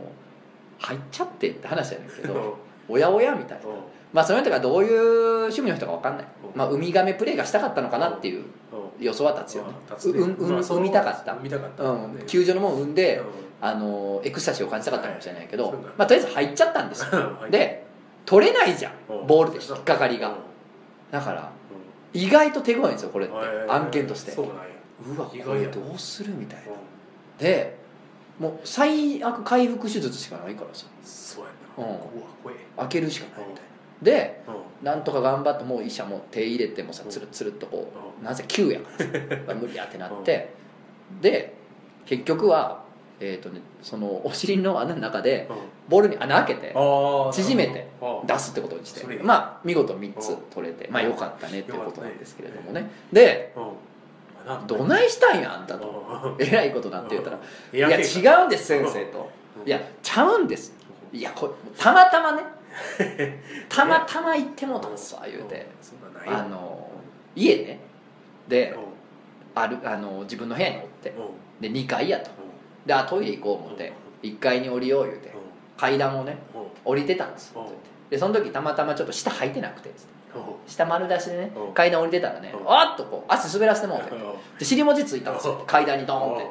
入っちゃってって話やねんけうんどおやおやみたいな。まあその人がどういう趣味の人か分かんない、う。んまあ、ウミガメプレイがしたかったのかなっていうう。ん予想は立つよね。ね。ううん産みたかった。産みたかった。うん。ね球場のもん産んで、う。んあのーエクスタシーを感じたかったかもしれないけど、まあ、とりあえず入っちゃったんですよ。はい。で取れないじゃん。う。んボールで引っかかりが。う。んだから意外と手強いんですよこれって。うん案件として。そうなんや。うわこれどうするみたいな。うん。でもう最悪回復手術しかないからさ。そうやな。うん。開けるしかないみたいな。でうん。なんとか頑張ってもう医者も手入れてもさつるつるっとこううん。なぜ急や。<laughs> から無理やってなって。で結局はえっとねそのお尻の穴の中でうんボールに穴開けて縮めて出すってことにして。まあ見事3つうん。取れてまあよかったねっていうことなんですけれどもね。うでどないしたんやあんたと。うん。えらいことなんて言ったら「いや違うんです先生」と「いやちゃうんです」いやこれたまたまね。<laughs> たまたま行ってもうたんすわ言うて。あの家ね。でうん。あるあの自分の部屋におって。うん。で2階やと。であトイレ行こう思って。1階に降りよう言うて。う階段をね降りてたんですう。んでその時たまたまちょっと下履いてなくて下丸出しでねう。ん階段降りてたらねう。んあっとこう足滑らせてもうて。で尻文字ついたんですよ。う。ん階段にドーンって。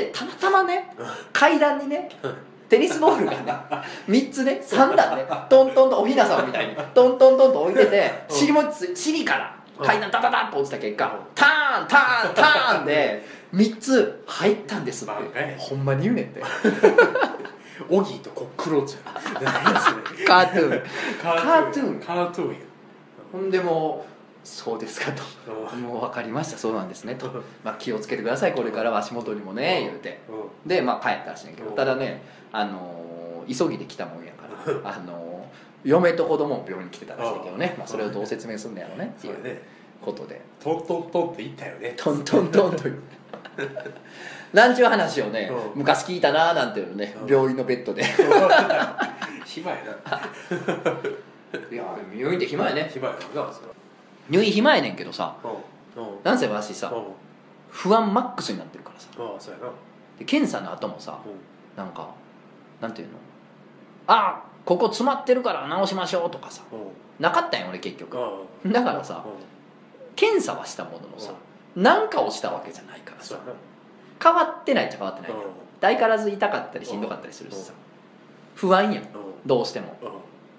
でたまたまね階段にねテニスボールがね <laughs> 3つね3段ねトントンとおひなさまみたいにトントントンと置いててうん。尻尻から階段ダダダッと落ちた結果うん。ターンターンターンで3つ入ったんですって。ほんまに言うねんって <laughs> オギーとコックローチ何それ。カートゥーン。カートゥーン。カートゥーンや。ほんでもうそうですかと。うん。もう分かりました。そうなんですね。と、まあ、気をつけてください。これからは足元にもね言うて。うん。でまあ帰ったらしいねんけど。うん。ただねあのー急ぎで来たもんやからあのー嫁と子供も病院に来てたらしいけどね、まあ、それをどう説明すんのやろうねっていうことで。トントントンって言ったよね。トントントンという <laughs> なんちゅう話をねうん。昔聞いたなーなんていうのねうん。病院のベッドで。暇やな。<laughs> いや入院って暇やね。暇やな。それ入院暇やねんけどさうん。うん。なんせ私さうん。不安マックスになってるからさ。ああそうやな。で検査の後もさうん。なんかなんていうの？あここ詰まってるから直しましょうとかさ。うん。なかったんよ俺結局。あだからさうん。検査はしたもののさ何かをしたわけじゃないからさ。変わってないっちゃ変わってないうん。相変わらず痛かったりしんどかったりするしさ。不安やん。うん。どうしても。うん。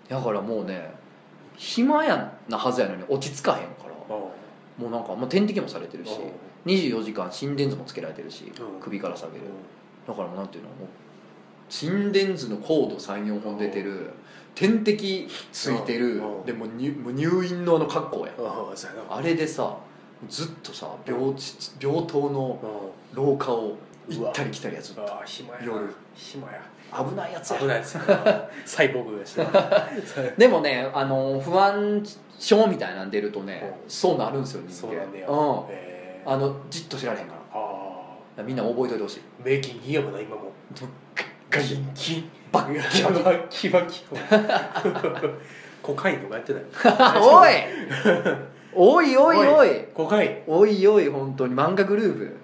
だからもうね暇やなはずやのに落ち着かへんから。もうなんかもう点滴もされてるし24時間心電図もつけられてるしうん。首から下げる。だからもうなんていうのもう心電図のコード34本出てる点滴ついてるうん。でもう入もう入院のあの格好やあれでさずっとさ病地病棟のう廊下を行ったり来たりやつんああ暇やな。夜。暇や。危ないやつや。危ないやつサイボーグや。<laughs> しなでもねあの不安症みたいなん出るとねうそうなるんですよ人間。そうなんあのじっと知られへんかあらみんな覚えといてほしい。あメイキンギンやもんな今もガキンキン。バッキバキ。バキバキ。コカインとかやってない？<laughs> おい <laughs> おいおいおい。コカインおいおい本当に。漫画グループ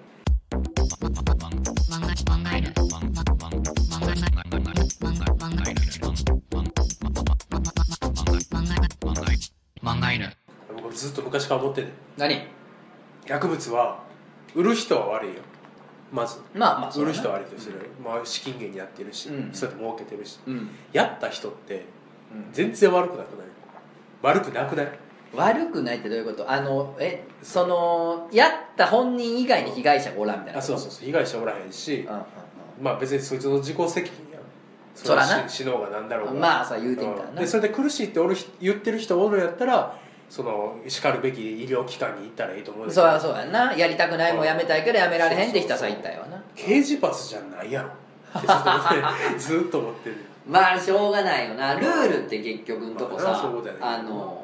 僕ずっと昔から思ってて何？薬物は売る人は悪いよ。まず。まあまあ売る人は悪いとする、まあ、資金源になってるし、うん。そうやって儲けてるし。うん、やった人ってうん。全然悪くなくない？悪くなくない？悪くないってどういうこと？あのえそのやった本人以外に被害者がおらんみたいなあそうそうそう。被害者おらへんしうんうんまあ別にそいつの自己責任やんそらな。し死のうがなんだろうが。まあさ言うてみたらな。うん。でそれで苦しいっておる人言ってる人おるやったらそのしかるべき医療機関に行ったらいいと思うそりゃそうやんな。やりたくないもんやめたいけどやめられへんって人はさ言ったよな。刑事罰じゃないやろ。<laughs> ずっと思ってる。まあしょうがないよな。ルールって結局のとこまあさあの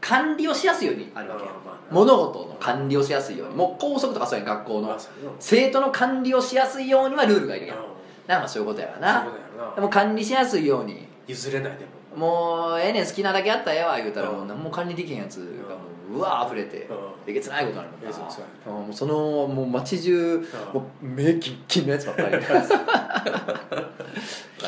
管理をしやすいようにあるわけ。物事の管理をしやすいように。もう校則とかそうやん学校の。生徒の管理をしやすいようにはルールがいるやん。うん。なまあそういうことやわな。でも管理しやすいように。譲れないでも。もうええねん好きなだけやったらええわ言うたらうん。もう何も管理できへんやつがもううわ溢れて。うんえげつないことになるもんな。もうそのもう街中もう目キッキンのやつばっかり。<laughs> や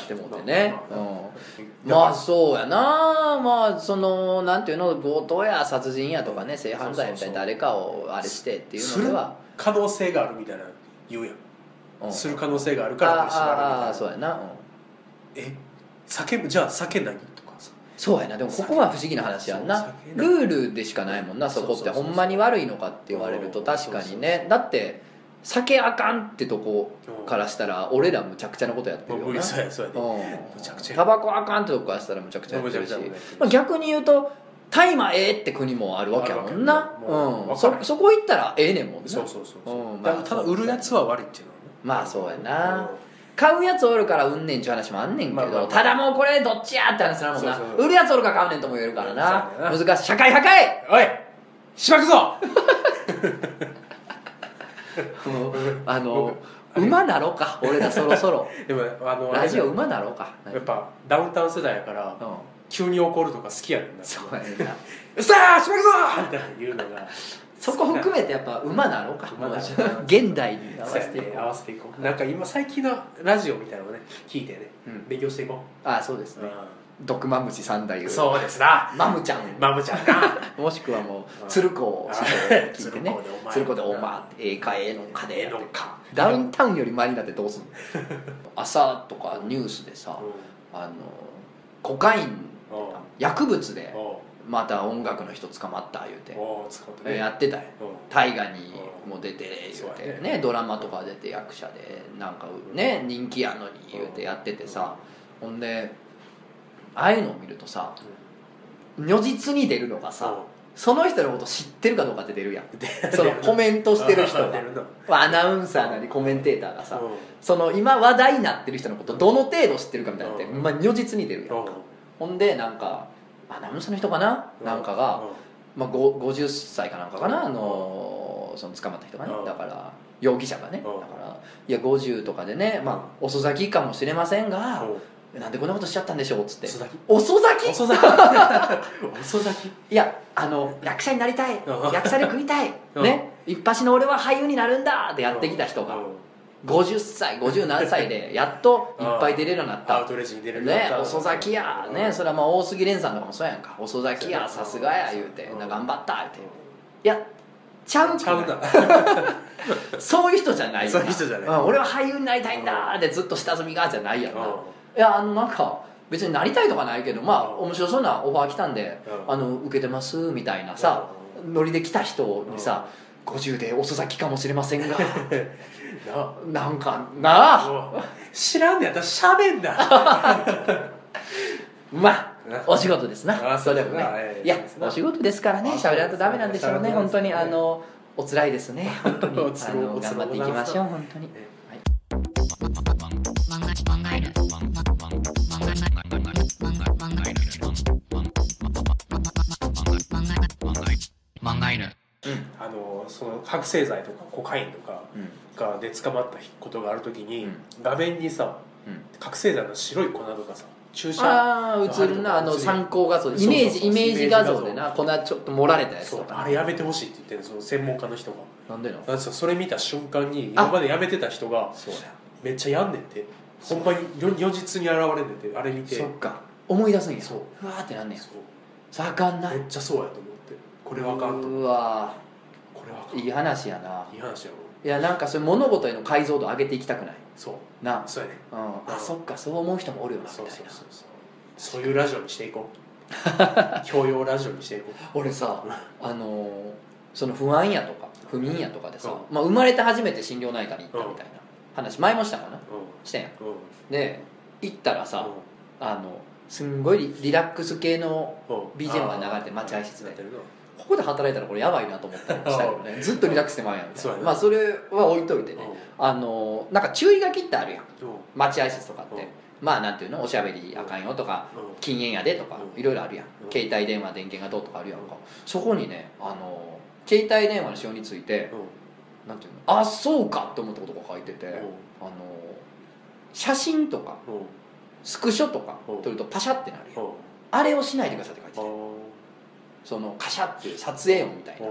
ってもうてね。まあまあうん。まあそうやな。まあそのなんていうの？強盗や殺人やとかね性犯罪みたいな誰かをあれしてっていうのでは。可能性があるみたいな言うやん。うん。する可能性があるから取り締まるみたいあああなあそうやな、うん。え？酒じゃあ酒何？とかさそうやな。でもここは不思議な話やんな。ルールでしかないもんなそこってほんまに悪いのかって言われると確かにね。だって酒あかんってとこからしたら俺らむちゃくちゃなことやってるよな。もう無理そうやそうやねうん。むちゃくちゃタバコあかんってとこからしたらむちゃくちゃやってるし。まあ逆に言うと大麻ええって国もあるわけやもんな。ううん。そそこ行ったらええねんもんな。そうそうそうそう。うん。まあただ売るやつは悪いっていうのはね。まあそうやな買うやつおるから売んねんちゅう話もあんねんけど、まあまあまあ。ただもうこれどっちやって話するもんな。売るやつおるから買うねんとも言えるからな。難しい社会破壊おいしばくぞ。<laughs> あの馬なろうか。俺らそろそろ。<laughs> でもあのラジオ馬なろうか。やっぱダウンタウン世代やからうん。急に怒るとか好きやねんな。そうやねんな <laughs> さあしばくぞみたいな言うのがそこ含めてやっぱ馬なろうか。現代に合わせていこう。ね合わせていこう。なんか今最近のラジオみたいなのをね聞いてね。うん。勉強していこああそうですうね毒マムシ三代そうですな。マムちゃん。マムちゃんな。<laughs> もしくはもううん。鶴子をあ聞いてね。鶴子でおまってええかええのかでええのかダウンタウンより前になってどうすんの？<laughs> 朝とかニュースでさうあのコカイン薬物でまた音楽の人捕まった言うて。ね。やってたよ。うん。大河にも出て言うてね。ドラマとか出て役者でなんかね人気やのに言うてやっててさ。ほんでああいうのを見るとさ如実に出るのがさその人のこと知ってるかどうかって出るやん。<laughs> そのコメントしてる人が。アナウンサーなりコメンテーターがさうん。その今話題になってる人のことどの程度知ってるかみたいなのって、うん。まあ、如実に出るやんうん。ほんでなんかアナウンサーの人かな、なんかが、まあ、ご50歳かなんかかな、あのその捕まった人がね、うん。だから容疑者がね、うん。だからいや50とかでね、まあ、遅咲きかもしれませんが、うん。なんでこんなことしちゃったんでしょうっつって。遅咲き？遅咲き。遅咲き。<laughs> いやあの役者になりたい。うん。役者で食いたい、うん。ね？一発の俺は俳優になるんだってやってきた人が、うん50歳50何歳で <laughs> やっといっぱい出れるようになった。アウトレジに出れるようになった。ね遅咲きや。ねそれはまあ大杉蓮さんとかもそうやんか。遅咲きやさすがや言うてうん。な頑張った言うて。いやちゃうちゃうな <laughs> そういう人じゃないそういう人じゃない。ん俺は俳優になりたいんだってずっと下積みがじゃないやんな。うん。いやあのなんか別になりたいとかないけどまあうん。面白そうなオファー来たんでうん。あの受けてますみたいなさノリで来た人にさ50で遅咲きかもしれませんが <laughs> なんかな？あ知らんねやったらしゃべんな。<laughs> まあお仕事ですな。あそれもね。いやお仕事ですからね。あ喋らんとダメなんでしょうね。本当にそうですね。あのお辛いですね。本当に。あの <laughs> 頑張っていきましょう本当に。ねはいあのその覚醒剤とかコカインとかうん。がで捕まったことがある時に、うん。画面にさうん。覚醒剤の白い粉とかさ注射ああ映るなあの参考画像イメージイメージ画像でな粉ちょっと盛られたやつとか。あれやめてほしいって言ってるその専門家の人が。なんでの？なんですよそれ見た瞬間にあ今までやめてた人がそうやめっちゃやんねんて。ほんまに如如実に現れんねんてあれ見て。そっか。思い出すんや。そう。ふわーってなんねや。そう。さあかんな。めっちゃそうやと思ってこれはあかんとう。わ。これはあかんいい話やな。いい話やろ。いやなんかそういう物事への解像度上げていきたくない。そう。な。そうやね。うん。あそっかそう思う人もおるよなみたそいうな。そうそうそうそう。いうラジオにしていこう。<laughs> 教養ラジオにしていこう。俺さあのーその不安やとか不眠やとかでさ、うまあ、生まれて初めて心療内科に行ったみたいな話前もしたかな？うしたやん。んうん。で行ったらさ、あのすんごいリリラックス系のうん。BGM が流れて待合室で。なってるなここで働いたらこれやばいなと思ったりしたよね。ずっとリラックスしてまうやんみたいそうやななまあそれは置いといてね。うん。あのなんか注意書きってあるやん。うん。待合室とかって、うん。まあなんていうの？おしゃべりあかんよとか。うん。禁煙やでとかうん。いろいろあるやん、うん。携帯電話電源がどうとかあるやんか。そこにねあの携帯電話の使用についてうん。なんていうの？あそうかって思ったことが書いてて、うん。あの写真とかうん。スクショとかうん。撮るとパシャってなるやん。うん。あれをしないでくださいって書いてあてーそのカシャっていう撮影音みたいなう。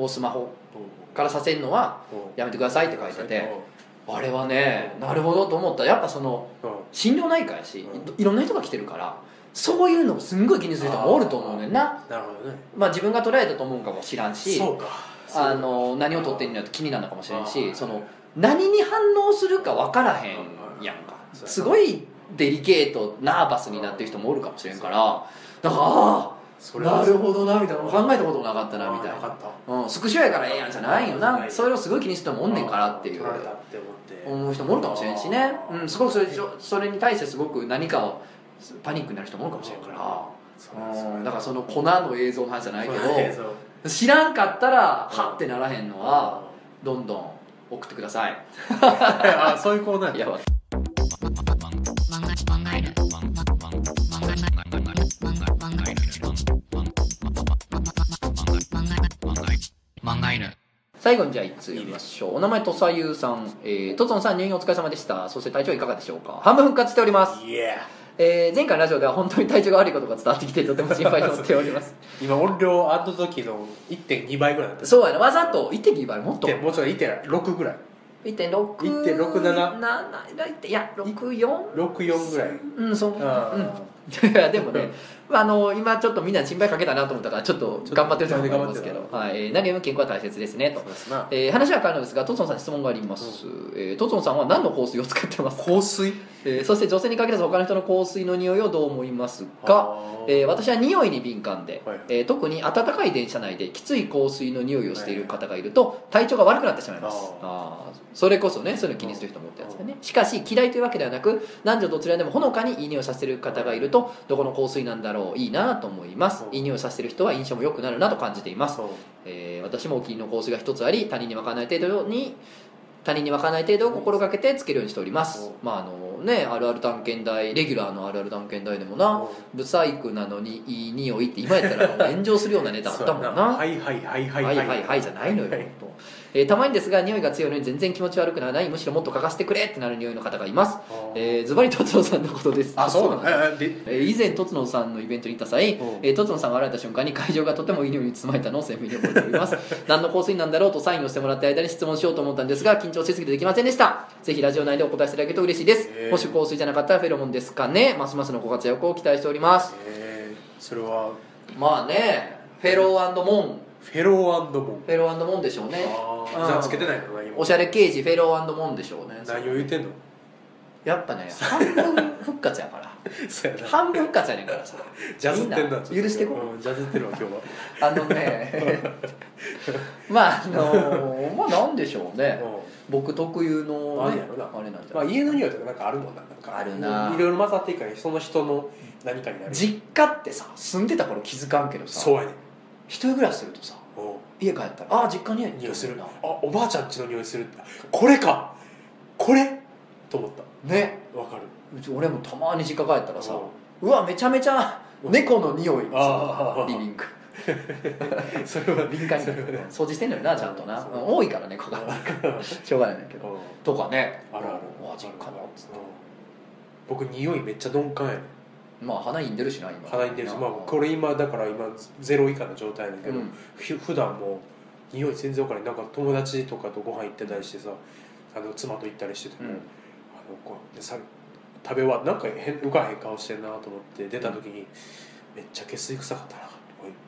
んをスマホう。んからさせるのはう。んやめてくださいって書いててあれはねなるほどと思ったらやっぱそのう。ん心療内科やしうん。いいろんな人が来てるからそういうのをすんごい気にする人もおると思うねんな。なるほどね。まあ自分が捉えたと思うんかも知らんしそうか。あの何を撮ってんのやと気になるのかもしれんしその何に反応するか分からへんやんか。すごいデリケートナーバスになってる人もおるかもしれんからだからああなるほどなみたいな。考えたこともなかったなみたいな。うん、スクショやからええやんじゃないよな。それをすごい気にする人もおんねんからっていう。思う人もおるかもしれんしね、うん、すごくそれそれに対してすごく何かをパニックになる人もおるかもしれんから、うん、だからその粉の映像の話じゃないけど知らんかったらはってならへんのはどんどん送ってください。<laughs> あそういうコーナーいや最後にじゃあ1通言いましょう。お名前土佐優さん、えー、とつのさん入院お疲れ様でした。そして体調いかがでしょうか？半分復活しております、いやえー、前回のラジオでは本当に体調が悪いことが伝わってきてとても心配になっております。<laughs> 今音量あの時の1.2倍ぐらいだったそうやな。わざと1.2倍もっと？もうちょっと1.6ぐらい。1.6 1.67 7いや64 64ぐらい。うんそう。あうん。<laughs> いやでもね <laughs> あの今ちょっとみんな心配かけたなと思ったからちょっと頑張ってると思いますけど。はい、えー何よ。りも健康は大切ですねと。すな。えー話は変わるのですがトツノさんに質問があります、えートツノさんは何の香水を使ってます？か、香水？えーそして女性に限らず他の人の香水の匂いをどう思いますか、えー私は匂いに敏感で、はいえー特に暖かい電車内できつい香水の匂いをしている方がいると体調が悪くなってしまいます。あー。それこそねそういうの気にする人もってやつだねしかし嫌いというわけではなく男女どちらでもほのかにいい匂いをさせてる方がいるとどこの香水なんだろういいなと思います。う。んいい匂いをさせてる人は印象も良くなるなと感じています。えー私もお気に入りの香水が一つあり他人に分からない程度に他人に分からない程度を心がけてつけるようにしております、う。んまああのねあるある探検隊レギュラーのあるある探検隊でもなブサイクなのにいい匂いって今やったら炎上するようなネタあったもん <laughs> な。はいはいはいはいはい。はいはいじゃないのよ、はいえーたまにですが匂いが強いのに全然気持ち悪くならない。むしろもっと嗅がせてくれってなる匂いの方がいます、えーズバリとつのさんのことです。あそうなん <laughs> でえー以前とつのさんのイベントに行った際、う。んえー、とつのさんが現れた瞬間に会場がとてもいい匂いに包まれたのを鮮明に覚えております。<laughs> 何の香水なんだろうとサインをしてもらった間に質問しようと思ったんですが緊張しすぎてできませんでした。ぜひラジオ内でお答えしていただけると嬉しいです、へー。もし香水じゃなかったらフェロモンですかね。ますますのご活躍を期待しております。えー。それは？まあね。フェローモンフェローモン。フェローモンでしょうね。じゃあつけてないおしゃれ刑事フェローモンでしょうね。何を言ってんの？やっぱね半分復活やから。<laughs> 半分復活やねんからさジャズってんなみんな。許してこう。んジャズってるわ今日は。あのね <laughs> まああのまあなんでしょうね。僕特有のねあれなんじゃまあ家の匂いとかなんかあるもんななんか。あるな。いろいろ混ざっていくからその人の何かになる。実家ってさ住んでた頃気づかんけどさ。そうやね一人暮らしするとさうん家帰ったらああ実家に匂いするな。あおばあちゃんちの匂いするこれか。これ？と思った。ね。わかる。うち俺もたまに実家帰ったらさううわめちゃめちゃ猫の匂い。リビングん <laughs> それは敏感に掃除してんのよなちゃんとな。多いから猫が。しょうがないんだけど。うんとかね。あるある。実家のつって。うん僕匂いめっちゃ鈍感やねまあ鼻いんでるしな今。鼻に出るしまあこれ今だから今ゼロ以下の状態やねんけど、うん。ふ普段もう匂い全然分からない。なんか友達とかとご飯行ってたりしてさあの妻と行ったりしてても、うん。あのこうでさ食べ終わなんか変浮かへん顔してんなと思って出た時に、めっちゃ下水臭かったなとか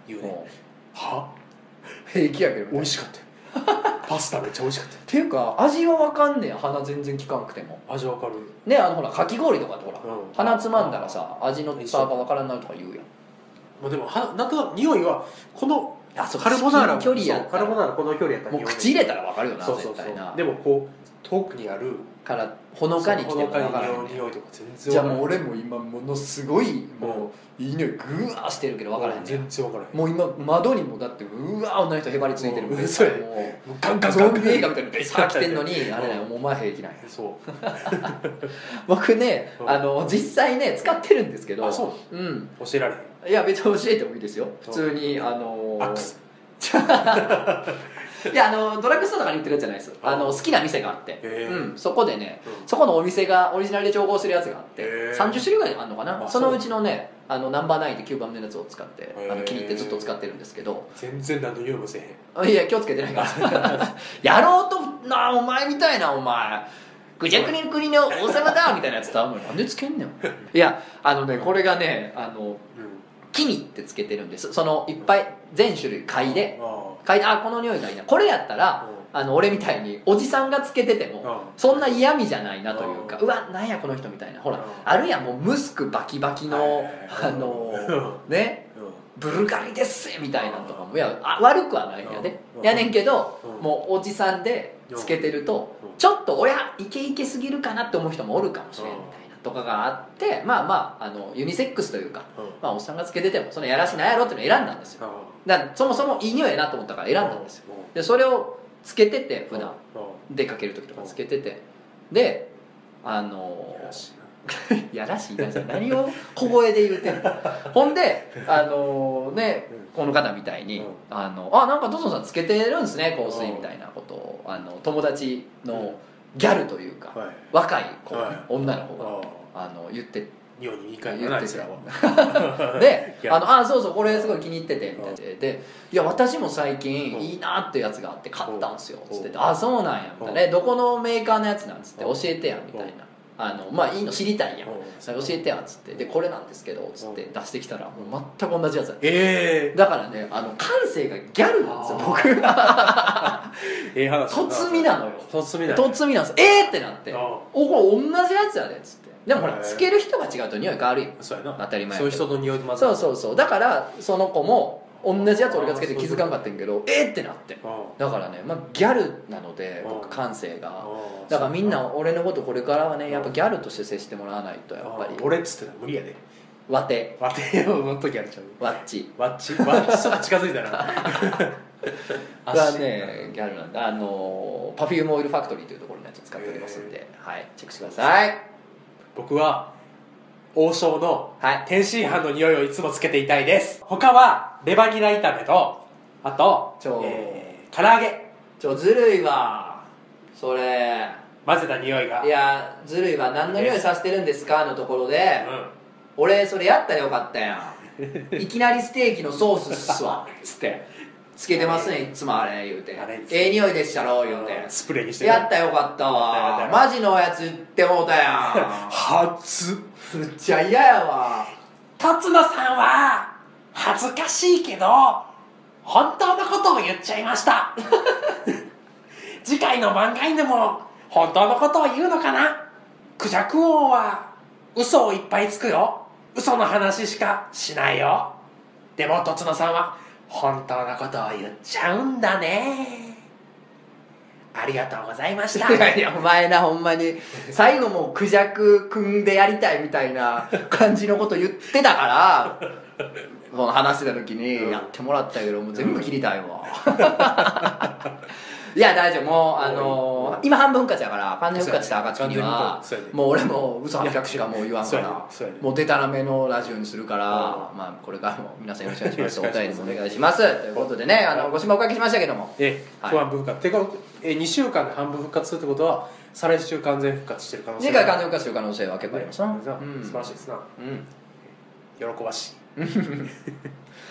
言うね、もは？う平気やけど美味しかったよ <laughs> パスタめっちゃ美味しかっっていうか味は分かんねえ鼻全然効かんくても。た味わかる。ねあのほらかき氷とかってほら、うん。鼻つまんだらさ味の差が分からんなるとか言うやん。まあでもはなんとなく匂いはこのあそうカルボナーラ至近距離やったカルボナーラこの距離やったらもう口入れたら分かるよなそうそうそう。絶対な。でもこう遠くにあるからほのかに来て匂いとか全然じゃあもう俺も今ものすごいもういい匂いグワーしてるけど分からへんね。全然わからへんもう今窓にもだってうわー女の人へばりついてるもうガンうガンガンガンゾンビ映画みたいなベサー来てんのに <laughs> あれねもうお前平気なんや。そう。<laughs> 僕ねうん。あの実際ね使ってるんですけどあそう。うん。教えられへん。いや別に教えてもいいですよ。普通にあのアックス <laughs> <laughs> いやあのドラッグストアとかに売ってるやつじゃないです。あ。の好きな店があって、うん、そこでねうん。そこのお店がオリジナルで調合するやつがあってへー。30種類ぐらいあるのかな。あそのうちのねあのナンバーナインって9番目のやつを使ってあの気に入ってずっと使ってるんですけど。全然何の匂いもせえへん。あいや気をつけてないから。やろうとなお前みたいなお前。ぐじゃくりの国の王様だみたいなやつとはなんでつけんねん。いやあのねこれがねあのうん。キミってつけてるんです。そのいっぱい全種類嗅いで。あ嗅いであこの匂いがいいな。これやったらあの俺みたいにおじさんがつけててもうん。そんな嫌味じゃないなというかうわなんやこの人みたいな。ほらうん。あるやんもうムスクバキバキのはいあのうん。ねうん。ブルガリですみたいなのとかもいやあ悪くはないんやでうん。やねんけどうん。もうおじさんでつけてるとうん。ちょっと親イケイケすぎるかなって思う人もおるかもしれんみたいなとかがあってまあまああのユニセックスというかうん。まあおっさんがつけててもそのやらしなんやろっていうのを選んだんですよ。あだそもそもいい匂いやなと思ったから選んだんですよ。うん。でそれをつけてて普段。うん。出かける時とかつけてて。であのやらしいやらしいな何を小声で言うてんの。<laughs> ほんであのねこの方みたいにうん「あのあなんかドソンさんつけてるんですね香水」みたいなことをあの友達のギャルというかなはい。若い子ねはい。女の子がああの言って匂いに2回言っててないですよ。で <laughs> あのあそうそうこれすごい気に入っててみたいな。でいや私も最近うん。いいなってやつがあって買ったんすよ。うん。つっててあそうなんやみたいな。ねどこのメーカーのやつなんつって教えてやみたいな。あのまあいいの知りたいやん。教えてやっつって。でこれなんですけどつって出してきたらもう全く同じやつだえだからねあの感性がギャルなんですよあー。僕。え <laughs> ええ話とつみなのよ。とつみなのとつみなんです。えーってなって。あおこれ同じやつやでっつってでもほらつける人が違うと匂い変わるよ。そうやな。当たり前そういう人の匂いと混ざそうそうそう。だからその子も同じやつ俺がつけて気づかんかったんやけどえーってなってあだからね、まあ、ギャルなのでうん。僕感性が。あだからみんな俺のことこれからはねやっぱギャルとして接してもらわないとやっぱり。あ俺っつってたら無理やで。わて。わて。よの時あるちゃうわっち。わっち。わっちちょっと近づいたな。<laughs> がねギャルなんであのパフュームオイルファクトリーというところのやつ使っておりますんで、はい。チェックしてください僕は王将のはい。天津飯の匂いをいつもつけていたいです。他はレバニラ炒めとあとちょ、えー、唐揚げ。ちょずるいわ。それ。混ぜた匂いが。いやずるいわ。何の匂いさせてるんですか？のところでうん。俺それやったらよかったやん。いきなりステーキのソースっすわ。つってつけてますねいつもあれ言うて。あれええ匂いでしたろ言うて。スプレーにしてやったらよかった。わマジのやつ言ってもうたや初んむっちゃ嫌やわ。辰野さんは恥ずかしいけど本当のことを言っちゃいました。<laughs> 次回の番外でも本当のことを言うのかな。クジャク王は嘘をいっぱいつくよ。嘘の話しかしないよ。でもとつのさんは本当のことを言っちゃうんだね。ありがとうございました。<laughs> いやいやお前なほんまに。最後もうクジャク組んでやりたいみたいな感じのこと言ってたからその話してた時にやってもらったけどもう全部切りたいわ。<laughs> いや大丈夫。もうあのー今半分復活やから完全復活した暁にはもう俺も嘘800しかもう言わんから <laughs> もうデタラメのラジオにするからうん。まあこれからも皆さんよろしくお願いします。お便りもお願いしますということでねあのご心配おかけしましたけども。えはい。不安分割。てかえ2週間で半分復活するってことは再来週完全復活してる可能性次回完全復活する可能性は結構ありますな、素晴らしいですな。うん。喜ばしい。<laughs>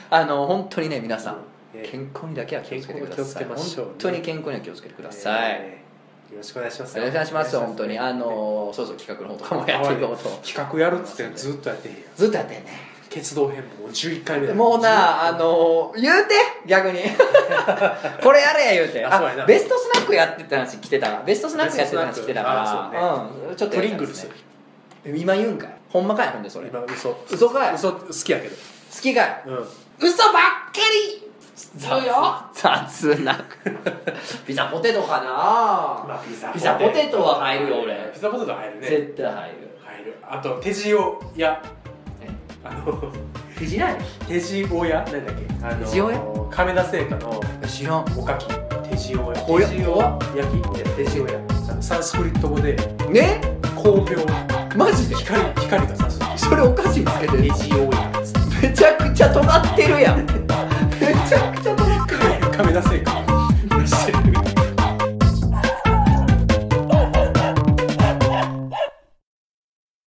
あの本当にね皆さんええ。健康にだけは気をつけてください。本当に健康には気をつけてください、えーよろしくお願いします。よろしくお願いします。本当に。あのそうそう企画の方とかもやっていこうと企画やるっつってずっとやってへんやん。ずっとやってんね鉄道編もう11回目だ。もうなあの言うて逆に。<laughs> これやれや言うて。あそうベストスナックやってた話来てたからベストスナックやってた話来てたからベストスナックあうん。ちょっとやりたいですね。今言うんかい。ほんまかいほんでそれ。好今嘘。嘘かい。嘘好きやけど。きかい。うん。嘘ばっかりそうよ？雑な <laughs> ピザポテトかな？まあピザピザポテトは入るよ俺。ピザポテト入るね。絶対入る。入る。あと手塩屋。え？あの手品や手塩屋？なんだっけ？あの手塩屋？亀田製菓の知らん。おかき。手塩や？手塩焼き？手塩屋。サンスクリット語でね？光明。マジで？光光が差す。それお菓子につけてる手塩屋。めちゃくちゃ尖ってるやんちゃくちゃ尖ってる亀田製